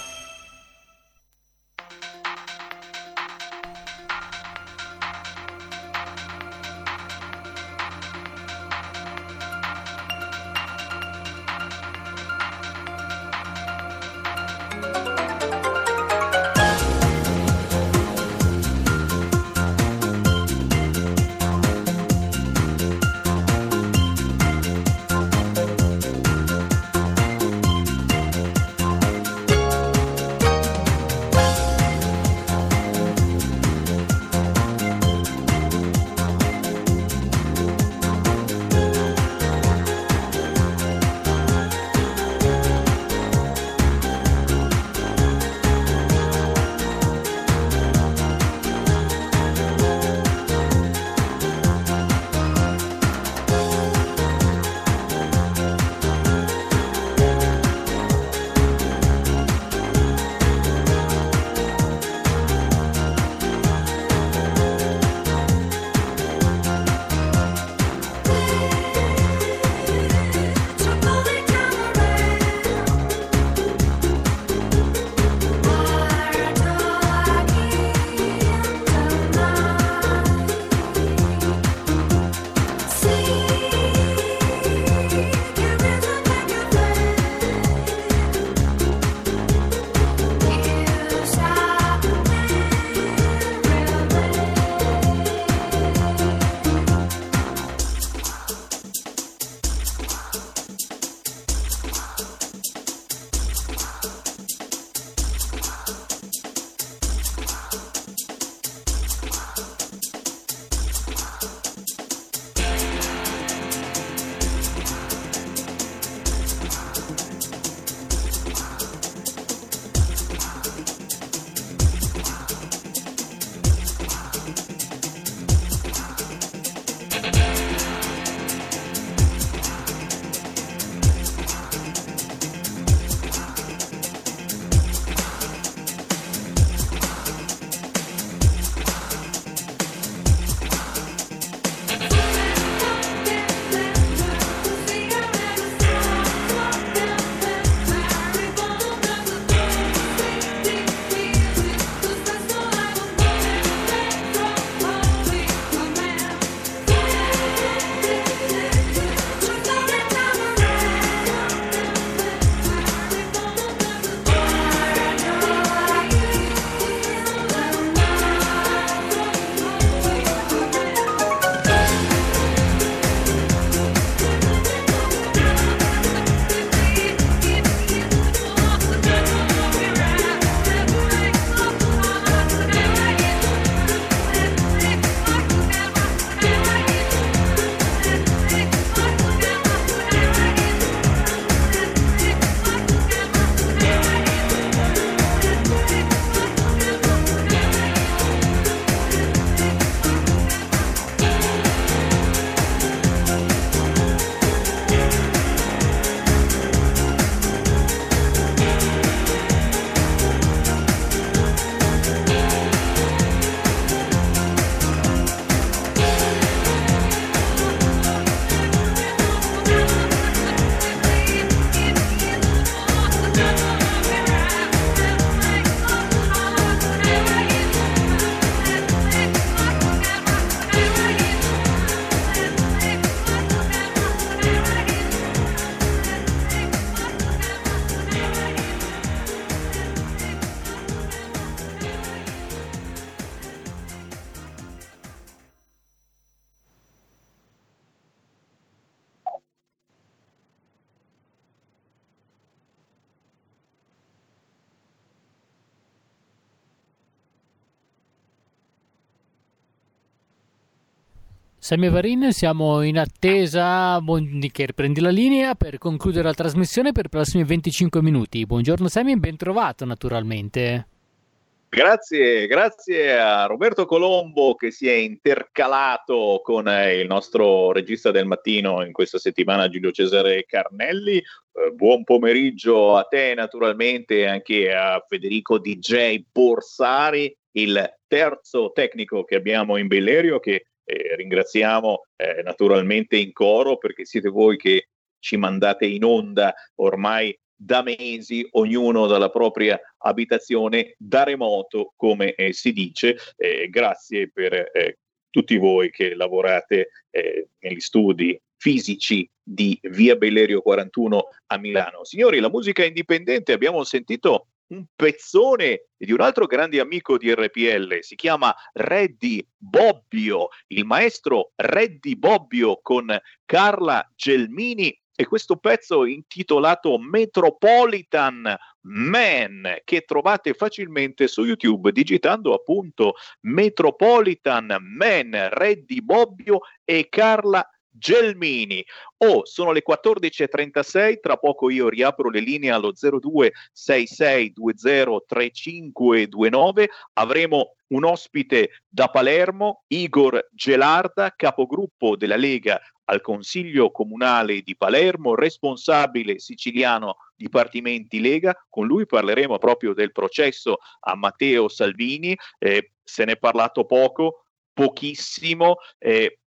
Sammy Varin, siamo in attesa che riprendi la linea per concludere la trasmissione per i prossimi 25 minuti. Buongiorno Sammy, ben trovato naturalmente. Grazie, grazie a Roberto Colombo che si è intercalato con eh, il nostro regista del mattino in questa settimana Giulio Cesare Carnelli. Eh, buon pomeriggio a te naturalmente e anche a Federico DJ Borsari il terzo tecnico che abbiamo in Bellerio, che eh, ringraziamo eh, naturalmente in coro perché siete voi che ci mandate in onda ormai da mesi, ognuno dalla propria abitazione, da remoto, come eh, si dice. Grazie per eh, tutti voi che lavorate eh, negli studi fisici di Via Bellerio 41 a Milano. Signori, la musica indipendente abbiamo sentito un pezzone di un altro grande amico di RPL, si chiama Reddy Bobbio, il maestro Reddy Bobbio con Carla Gelmini e questo pezzo intitolato Metropolitan Man che trovate facilmente su YouTube digitando appunto Metropolitan Man, Reddy Bobbio e Carla Gelmini. Oh, sono le 14.36, tra poco io riapro le linee allo 0266203529. Avremo un ospite da Palermo, Igor Gelarda, capogruppo della Lega al Consiglio Comunale di Palermo, responsabile siciliano Dipartimenti Lega. Con lui parleremo proprio del processo a Matteo Salvini. Eh, se ne è parlato poco, pochissimo. Eh,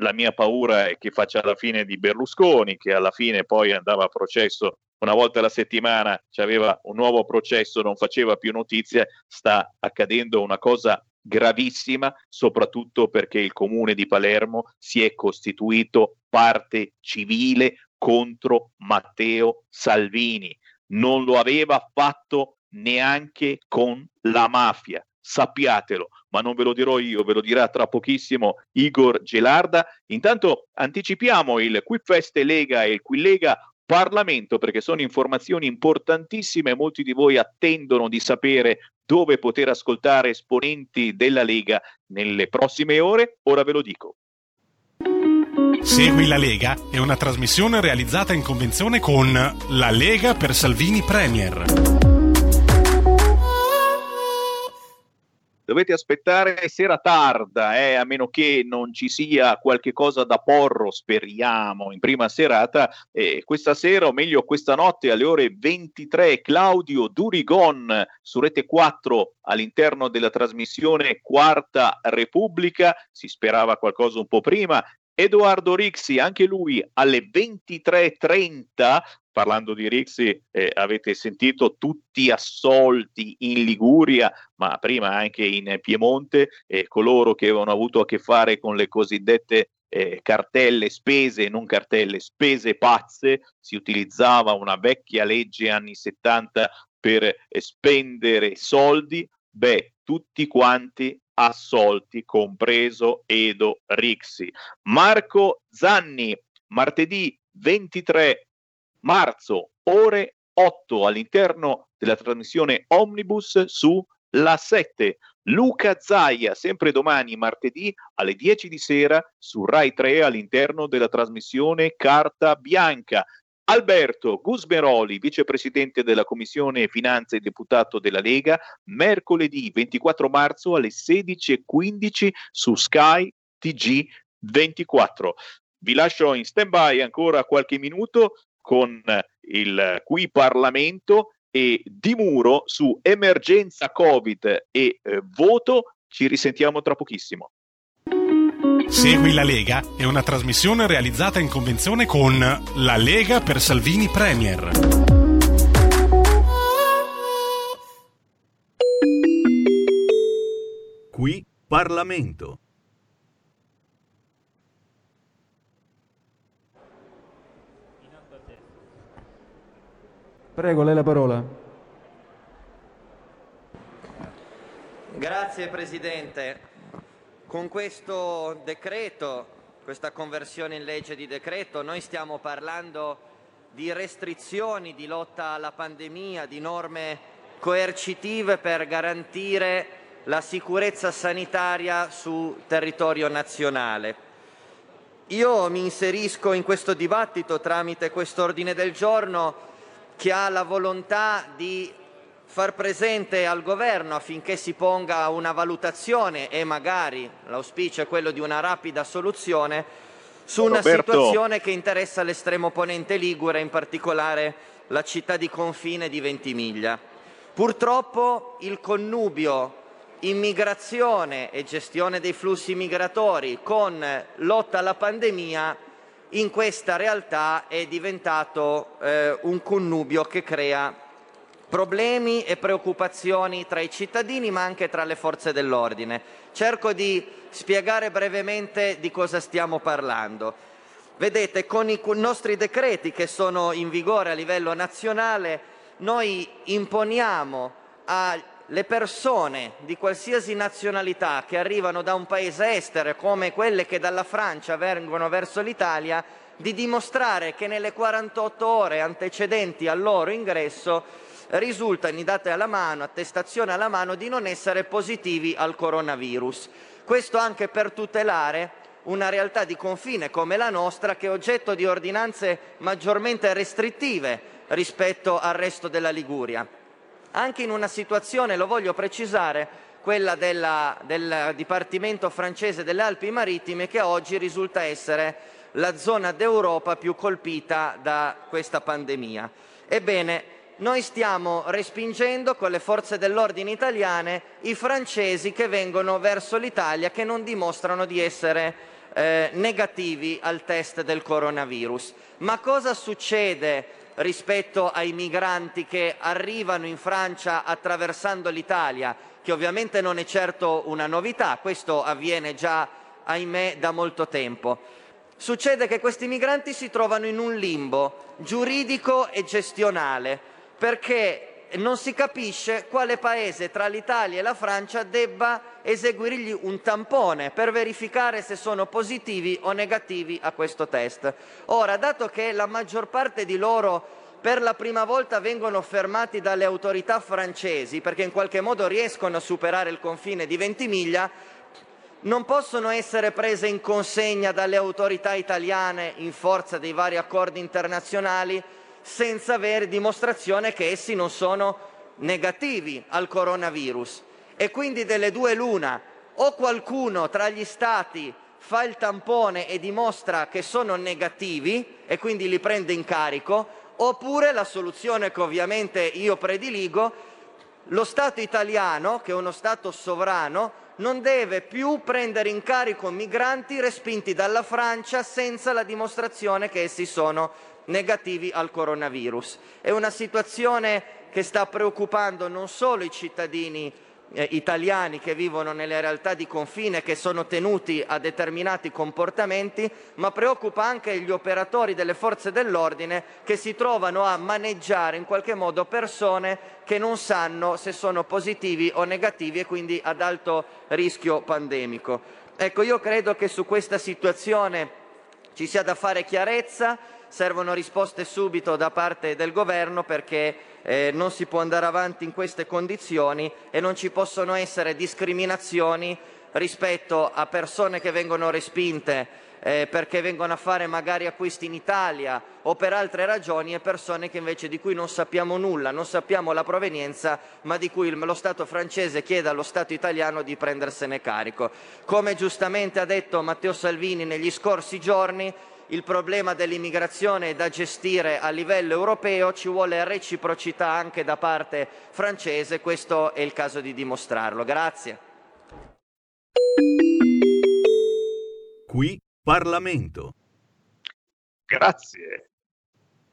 la mia paura è che faccia la fine di Berlusconi, che alla fine poi andava a processo una volta alla settimana, aveva un nuovo processo, non faceva più notizie, sta accadendo una cosa gravissima, soprattutto perché il comune di Palermo si è costituito parte civile contro Matteo Salvini. Non lo aveva fatto neanche con la mafia sappiatelo, ma non ve lo dirò io, ve lo dirà tra pochissimo Igor Gelarda. Intanto anticipiamo il Qui Feste Lega e il Qui Lega Parlamento perché sono informazioni importantissime, molti di voi attendono di sapere dove poter ascoltare esponenti della Lega nelle prossime ore, ora ve lo dico. Segui la Lega è una trasmissione realizzata in convenzione con La Lega per Salvini Premier. Dovete aspettare sera tarda, eh, a meno che non ci sia qualche cosa da porro, speriamo, in prima serata. Eh, questa sera, o meglio questa notte alle ore 23, Claudio Durigon su Rete 4 all'interno della trasmissione Quarta Repubblica, si sperava qualcosa un po' prima, Edoardo Rixi, anche lui alle 23.30, parlando di Rixi, eh, avete sentito tutti assolti in Liguria, ma prima anche in Piemonte, eh, coloro che avevano avuto a che fare con le cosiddette eh, cartelle spese, non cartelle, spese pazze, si utilizzava una vecchia legge anni 70 per spendere soldi, beh, tutti quanti assolti, compreso Edo Rixi. Marco Zanni, martedì 23 marzo, ore 8, all'interno della trasmissione Omnibus su La 7. Luca Zaia, sempre domani, martedì, alle 10 di sera, su Rai 3, all'interno della trasmissione Carta Bianca. Alberto Gusmeroli, vicepresidente della Commissione Finanze e deputato della Lega, mercoledì 24 marzo alle 16.15 su Sky TG 24. Vi lascio in stand-by ancora qualche minuto con il qui Parlamento e di muro su emergenza Covid e eh, voto. Ci risentiamo tra pochissimo. Segui la Lega è una trasmissione realizzata in convenzione con La Lega per Salvini Premier. Qui Parlamento. Prego, lei la parola. Grazie Presidente. Con questo decreto, questa conversione in legge di decreto, noi stiamo parlando di restrizioni, di lotta alla pandemia, di norme coercitive per garantire la sicurezza sanitaria sul territorio nazionale. Io mi inserisco in questo dibattito tramite questo ordine del giorno che ha la volontà di far presente al governo affinché si ponga una valutazione e magari l'auspicio è quello di una rapida soluzione su una Roberto. situazione che interessa l'estremo ponente Ligure, in particolare la città di confine di Ventimiglia. Purtroppo il connubio immigrazione e gestione dei flussi migratori con lotta alla pandemia in questa realtà è diventato eh, un connubio che crea problemi e preoccupazioni tra i cittadini ma anche tra le forze dell'ordine. Cerco di spiegare brevemente di cosa stiamo parlando. Vedete, con i nostri decreti che sono in vigore a livello nazionale, noi imponiamo alle persone di qualsiasi nazionalità che arrivano da un paese estero, come quelle che dalla Francia vengono verso l'Italia, di dimostrare che nelle 48 ore antecedenti al loro ingresso risultano date alla mano, attestazione alla mano, di non essere positivi al coronavirus. Questo anche per tutelare una realtà di confine come la nostra che è oggetto di ordinanze maggiormente restrittive rispetto al resto della Liguria. Anche in una situazione, lo voglio precisare, quella della, del Dipartimento francese delle Alpi Marittime, che oggi risulta essere la zona d'Europa più colpita da questa pandemia. Ebbene, noi stiamo respingendo con le forze dell'ordine italiane i francesi che vengono verso l'Italia che non dimostrano di essere eh, negativi al test del coronavirus. Ma cosa succede rispetto ai migranti che arrivano in Francia attraversando l'Italia, che ovviamente non è certo una novità, questo avviene già, ahimè, da molto tempo. Succede che questi migranti si trovano in un limbo giuridico e gestionale perché non si capisce quale paese tra l'Italia e la Francia debba eseguirgli un tampone per verificare se sono positivi o negativi a questo test. Ora, dato che la maggior parte di loro per la prima volta vengono fermati dalle autorità francesi perché in qualche modo riescono a superare il confine di Ventimiglia, non possono essere prese in consegna dalle autorità italiane in forza dei vari accordi internazionali senza avere dimostrazione che essi non sono negativi al coronavirus. E quindi delle due l'una, o qualcuno tra gli Stati fa il tampone e dimostra che sono negativi e quindi li prende in carico, oppure la soluzione che ovviamente io prediligo, lo Stato italiano, che è uno Stato sovrano, non deve più prendere in carico migranti respinti dalla Francia senza la dimostrazione che essi sono negativi al coronavirus. È una situazione che sta preoccupando non solo i cittadini eh, italiani che vivono nelle realtà di confine, che sono tenuti a determinati comportamenti, ma preoccupa anche gli operatori delle forze dell'ordine che si trovano a maneggiare in qualche modo persone che non sanno se sono positivi o negativi e quindi ad alto rischio pandemico. Ecco, io credo che su questa situazione ci sia da fare chiarezza servono risposte subito da parte del Governo perché eh, non si può andare avanti in queste condizioni e non ci possono essere discriminazioni rispetto a persone che vengono respinte eh, perché vengono a fare magari acquisti in Italia o per altre ragioni e persone che invece di cui non sappiamo nulla, non sappiamo la provenienza, ma di cui lo Stato francese chiede allo Stato italiano di prendersene carico. Come giustamente ha detto Matteo Salvini negli scorsi giorni, il problema dell'immigrazione è da gestire a livello europeo, ci vuole reciprocità anche da parte francese, questo è il caso di dimostrarlo. Grazie. Qui Parlamento. Grazie.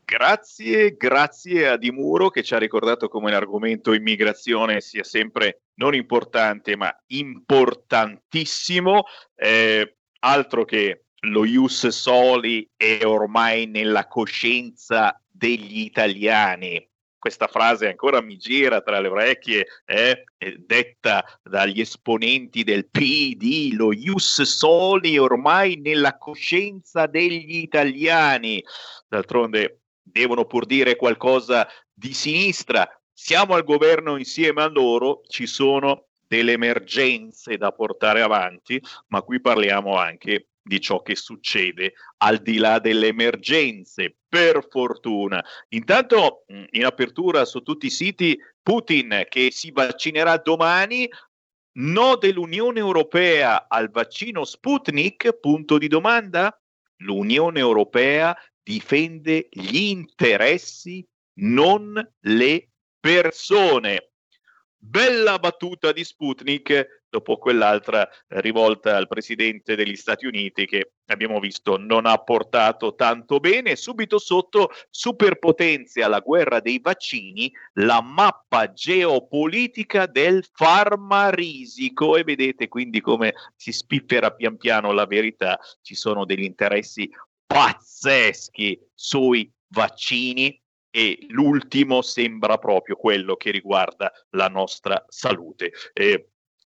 Grazie, grazie a Di Muro che ci ha ricordato come l'argomento immigrazione sia sempre non importante ma importantissimo. Eh, altro che lo ius soli è ormai nella coscienza degli italiani. Questa frase ancora mi gira tra le orecchie, eh, detta dagli esponenti del PD, lo ius soli è ormai nella coscienza degli italiani. D'altronde devono pur dire qualcosa di sinistra. Siamo al governo insieme a loro, ci sono delle emergenze da portare avanti, ma qui parliamo anche di ciò che succede al di là delle emergenze, per fortuna. Intanto in apertura su tutti i siti Putin che si vaccinerà domani, no dell'Unione Europea al vaccino Sputnik, punto di domanda? L'Unione Europea difende gli interessi, non le persone. Bella battuta di Sputnik dopo quell'altra rivolta al presidente degli Stati Uniti che abbiamo visto non ha portato tanto bene. Subito sotto, superpotenze alla guerra dei vaccini, la mappa geopolitica del farmarisico e vedete quindi come si spiffera pian piano la verità, ci sono degli interessi pazzeschi sui vaccini e l'ultimo sembra proprio quello che riguarda la nostra salute. Eh,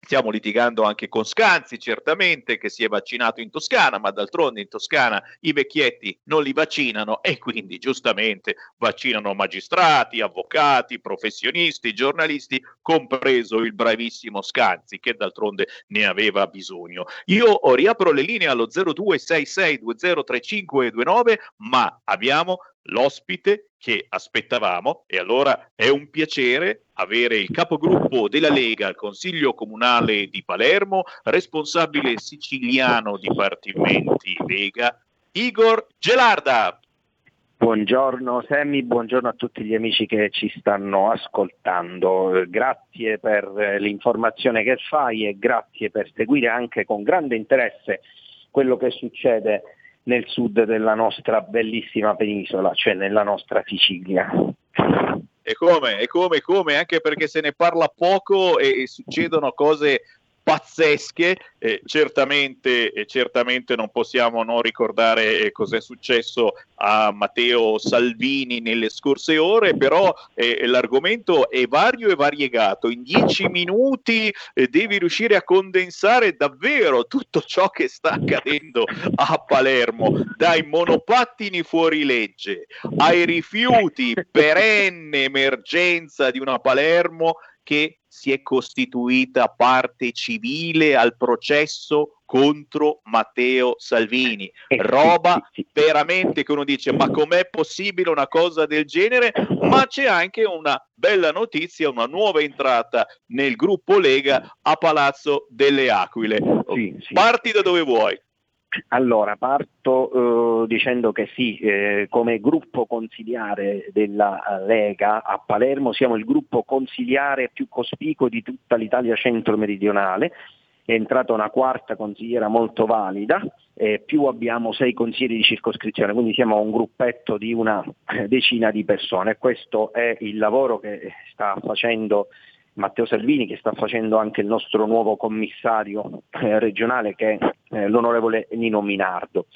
Stiamo litigando anche con Scanzi, certamente, che si è vaccinato in Toscana, ma d'altronde in Toscana i vecchietti non li vaccinano e quindi giustamente vaccinano magistrati, avvocati, professionisti, giornalisti, compreso il bravissimo Scanzi, che d'altronde ne aveva bisogno. Io riapro le linee allo 0266203529, ma abbiamo l'ospite che aspettavamo e allora è un piacere avere il capogruppo della Lega al Consiglio Comunale di Palermo, responsabile siciliano Dipartimenti Lega, Igor Gelarda. Buongiorno Semmi, buongiorno a tutti gli amici che ci stanno ascoltando. Grazie per l'informazione che fai e grazie per seguire anche con grande interesse quello che succede nel sud della nostra bellissima penisola, cioè nella nostra Sicilia. E come, e come, come, anche perché se ne parla poco e, e succedono cose pazzesche. Eh, certamente, eh, certamente non possiamo non ricordare eh, cos'è successo a Matteo Salvini nelle scorse ore, però eh, l'argomento è vario e variegato. In dieci minuti eh, devi riuscire a condensare davvero tutto ciò che sta accadendo a Palermo, dai monopattini fuori legge ai rifiuti, perenne emergenza di una Palermo che si è costituita parte civile al processo contro Matteo Salvini. Eh, Roba veramente che uno dice ma com'è possibile una cosa del genere? Ma c'è anche una bella notizia, una nuova entrata nel gruppo Lega a Palazzo delle Aquile. Parti da dove vuoi. Allora, parto eh, dicendo che sì, eh, come gruppo consigliare della Lega a Palermo siamo il gruppo consigliare più cospicuo di tutta l'Italia centro-meridionale, è entrata una quarta consigliera molto valida, eh, più abbiamo sei consiglieri di circoscrizione, quindi siamo un gruppetto di una decina di persone. Questo è il lavoro che sta facendo Matteo Salvini che sta facendo anche il nostro nuovo commissario eh, regionale che è eh, l'onorevole Nino Minardo.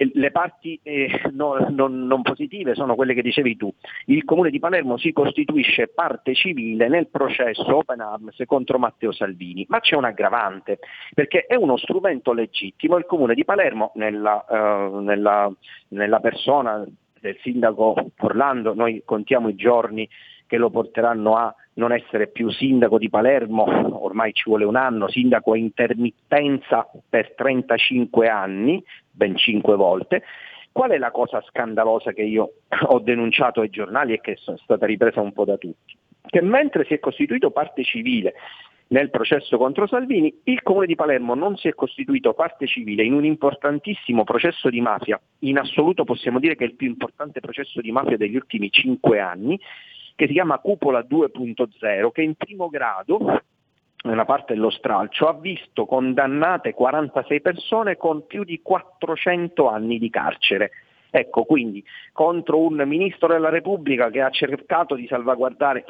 Le parti eh, no, non, non, positive sono quelle che dicevi tu. Il comune di Palermo si costituisce parte civile nel processo Open Arms contro Matteo Salvini, ma c'è un aggravante, perché è uno strumento legittimo. Il comune di Palermo, nella, uh, nella, nella persona del sindaco Orlando, noi contiamo i giorni che lo porteranno a non essere più sindaco di Palermo, ormai ci vuole un anno, sindaco a intermittenza per 35 anni, ben 5 volte. Qual è la cosa scandalosa che io ho denunciato ai giornali e che è stata ripresa un po' da tutti? Che mentre si è costituito parte civile nel processo contro Salvini, il Comune di Palermo non si è costituito parte civile in un importantissimo processo di mafia, in assoluto possiamo dire che è il più importante processo di mafia degli ultimi cinque anni, che si chiama Cupola 2.0, che in primo grado nella parte dello stralcio, ha visto condannate 46 persone con più di 400 anni di carcere. Ecco, quindi contro un ministro della Repubblica che ha cercato di salvaguardare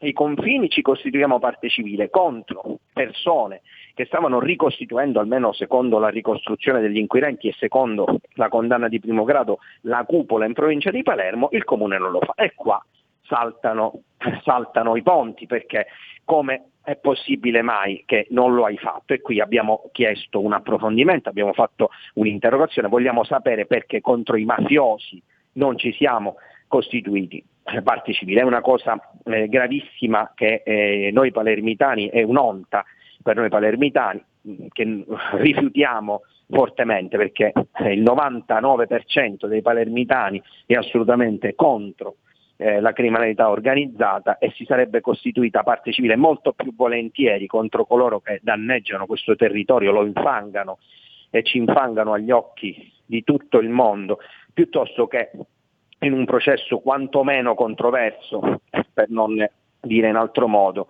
i confini ci costituiamo parte civile, contro persone che stavano ricostituendo, almeno secondo la ricostruzione degli inquirenti e secondo la condanna di primo grado, la cupola in provincia di Palermo, il comune non lo fa. E qua saltano, saltano i ponti perché come è possibile mai che non lo hai fatto? E qui abbiamo chiesto un approfondimento, abbiamo fatto un'interrogazione, vogliamo sapere perché contro i mafiosi non ci siamo costituiti parte civile. È una cosa eh, gravissima che eh, noi palermitani, è un'onta per noi palermitani che rifiutiamo fortemente perché il 99% dei palermitani è assolutamente contro eh, la criminalità organizzata e si sarebbe costituita parte civile molto più volentieri contro coloro che danneggiano questo territorio, lo infangano e ci infangano agli occhi di tutto il mondo, piuttosto che in un processo quantomeno controverso, per non dire in altro modo,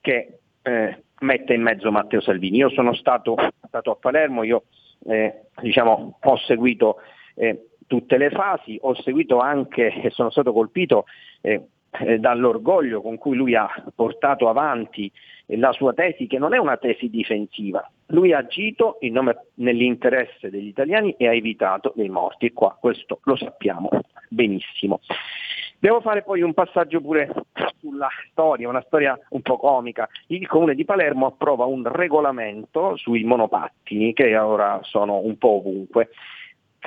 che eh, mette in mezzo Matteo Salvini. Io sono stato, stato a Palermo, io eh, diciamo, ho seguito eh, tutte le fasi, ho seguito anche e sono stato colpito eh, eh, dall'orgoglio con cui lui ha portato avanti la sua tesi, che non è una tesi difensiva. Lui ha agito nome, nell'interesse degli italiani e ha evitato dei morti. E qua questo lo sappiamo benissimo. Devo fare poi un passaggio pure sulla storia, una storia un po' comica. Il comune di Palermo approva un regolamento sui monopattini che ora sono un po' ovunque.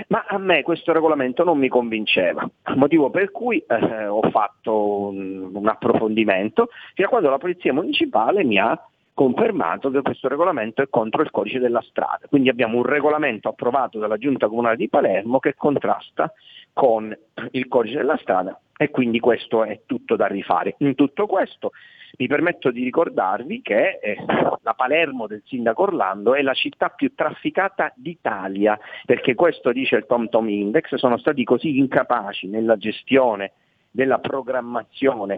Ma a me questo regolamento non mi convinceva, motivo per cui eh, ho fatto un, un approfondimento fino a quando la Polizia Municipale mi ha confermato che questo regolamento è contro il codice della strada. Quindi abbiamo un regolamento approvato dalla Giunta Comunale di Palermo che contrasta con il codice della strada e quindi questo è tutto da rifare. In tutto questo mi permetto di ricordarvi che eh, la Palermo del sindaco Orlando è la città più trafficata d'Italia, perché questo dice il TomTom Index, sono stati così incapaci nella gestione della programmazione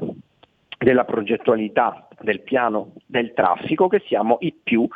della progettualità del piano del traffico che siamo i più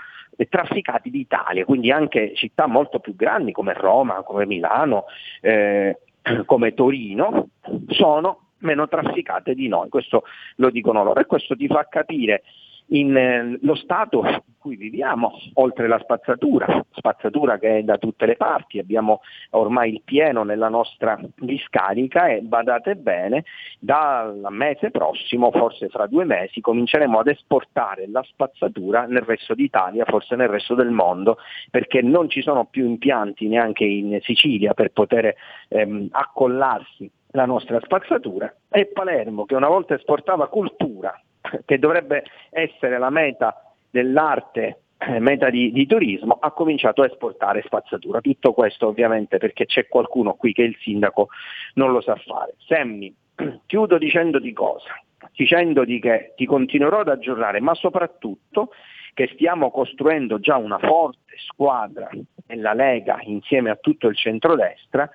trafficati d'Italia, quindi anche città molto più grandi come Roma, come Milano, eh, come Torino sono meno trafficate di noi, questo lo dicono loro. E questo ti fa capire in, eh, lo stato in cui viviamo, oltre la spazzatura, spazzatura che è da tutte le parti, abbiamo ormai il pieno nella nostra discarica e badate bene, dal mese prossimo, forse fra due mesi, cominceremo ad esportare la spazzatura nel resto d'Italia, forse nel resto del mondo, perché non ci sono più impianti neanche in Sicilia per poter ehm, accollarsi la nostra spazzatura. E Palermo che una volta esportava cultura che dovrebbe essere la meta dell'arte, eh, meta di, di, turismo, ha cominciato a esportare spazzatura. Tutto questo ovviamente perché c'è qualcuno qui che il sindaco non lo sa fare. Semmi, chiudo dicendo di cosa? Dicendo di che ti continuerò ad aggiornare, ma soprattutto che stiamo costruendo già una forte squadra nella Lega insieme a tutto il centrodestra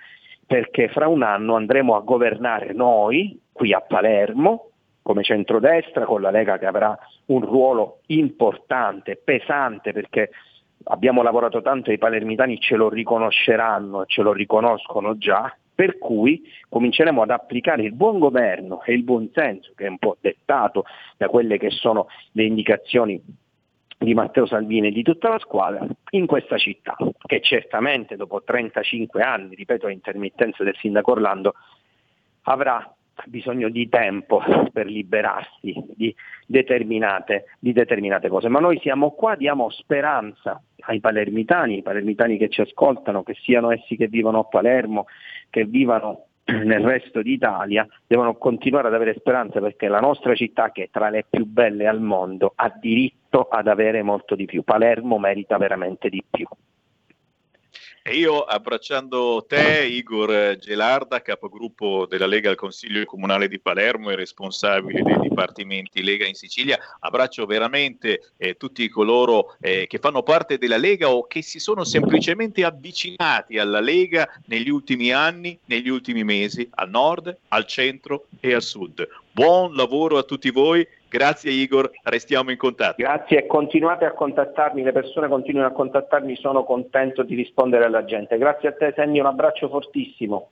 perché fra un anno andremo a governare noi qui a Palermo come centrodestra, con la Lega che avrà un ruolo importante, pesante, perché abbiamo lavorato tanto e i palermitani ce lo riconosceranno, ce lo riconoscono già, per cui cominceremo ad applicare il buon governo e il buon senso, che è un po' dettato da quelle che sono le indicazioni di Matteo Salvini e di tutta la squadra in questa città, che certamente dopo 35 anni, ripeto, a intermittenza del sindaco Orlando, avrà bisogno di tempo per liberarsi di determinate, di determinate, cose. Ma noi siamo qua, diamo speranza ai palermitani, ai palermitani che ci ascoltano, che siano essi che vivono a Palermo, che vivano nel resto d'Italia, devono continuare ad avere speranza perché la nostra città, che è tra le più belle al mondo, ha diritto ad avere molto di più. Palermo merita veramente di più. E io abbracciando te, Igor Gelarda, capogruppo della Lega al Consiglio Comunale di Palermo e responsabile dei dipartimenti Lega in Sicilia, abbraccio veramente eh, tutti coloro eh, che fanno parte della Lega o che si sono semplicemente avvicinati alla Lega negli ultimi anni, negli ultimi mesi, al nord, al centro e al sud. Buon lavoro a tutti voi Grazie Igor, restiamo in contatto. Grazie e continuate a contattarmi, le persone continuano a contattarmi, sono contento di rispondere alla gente. Grazie a te Sammy, un abbraccio fortissimo.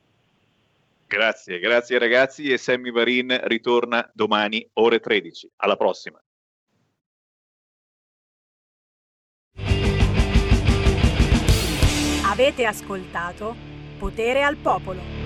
Grazie, grazie ragazzi e Sammy Varin ritorna domani ore 13. Alla prossima. Avete ascoltato Potere al Popolo.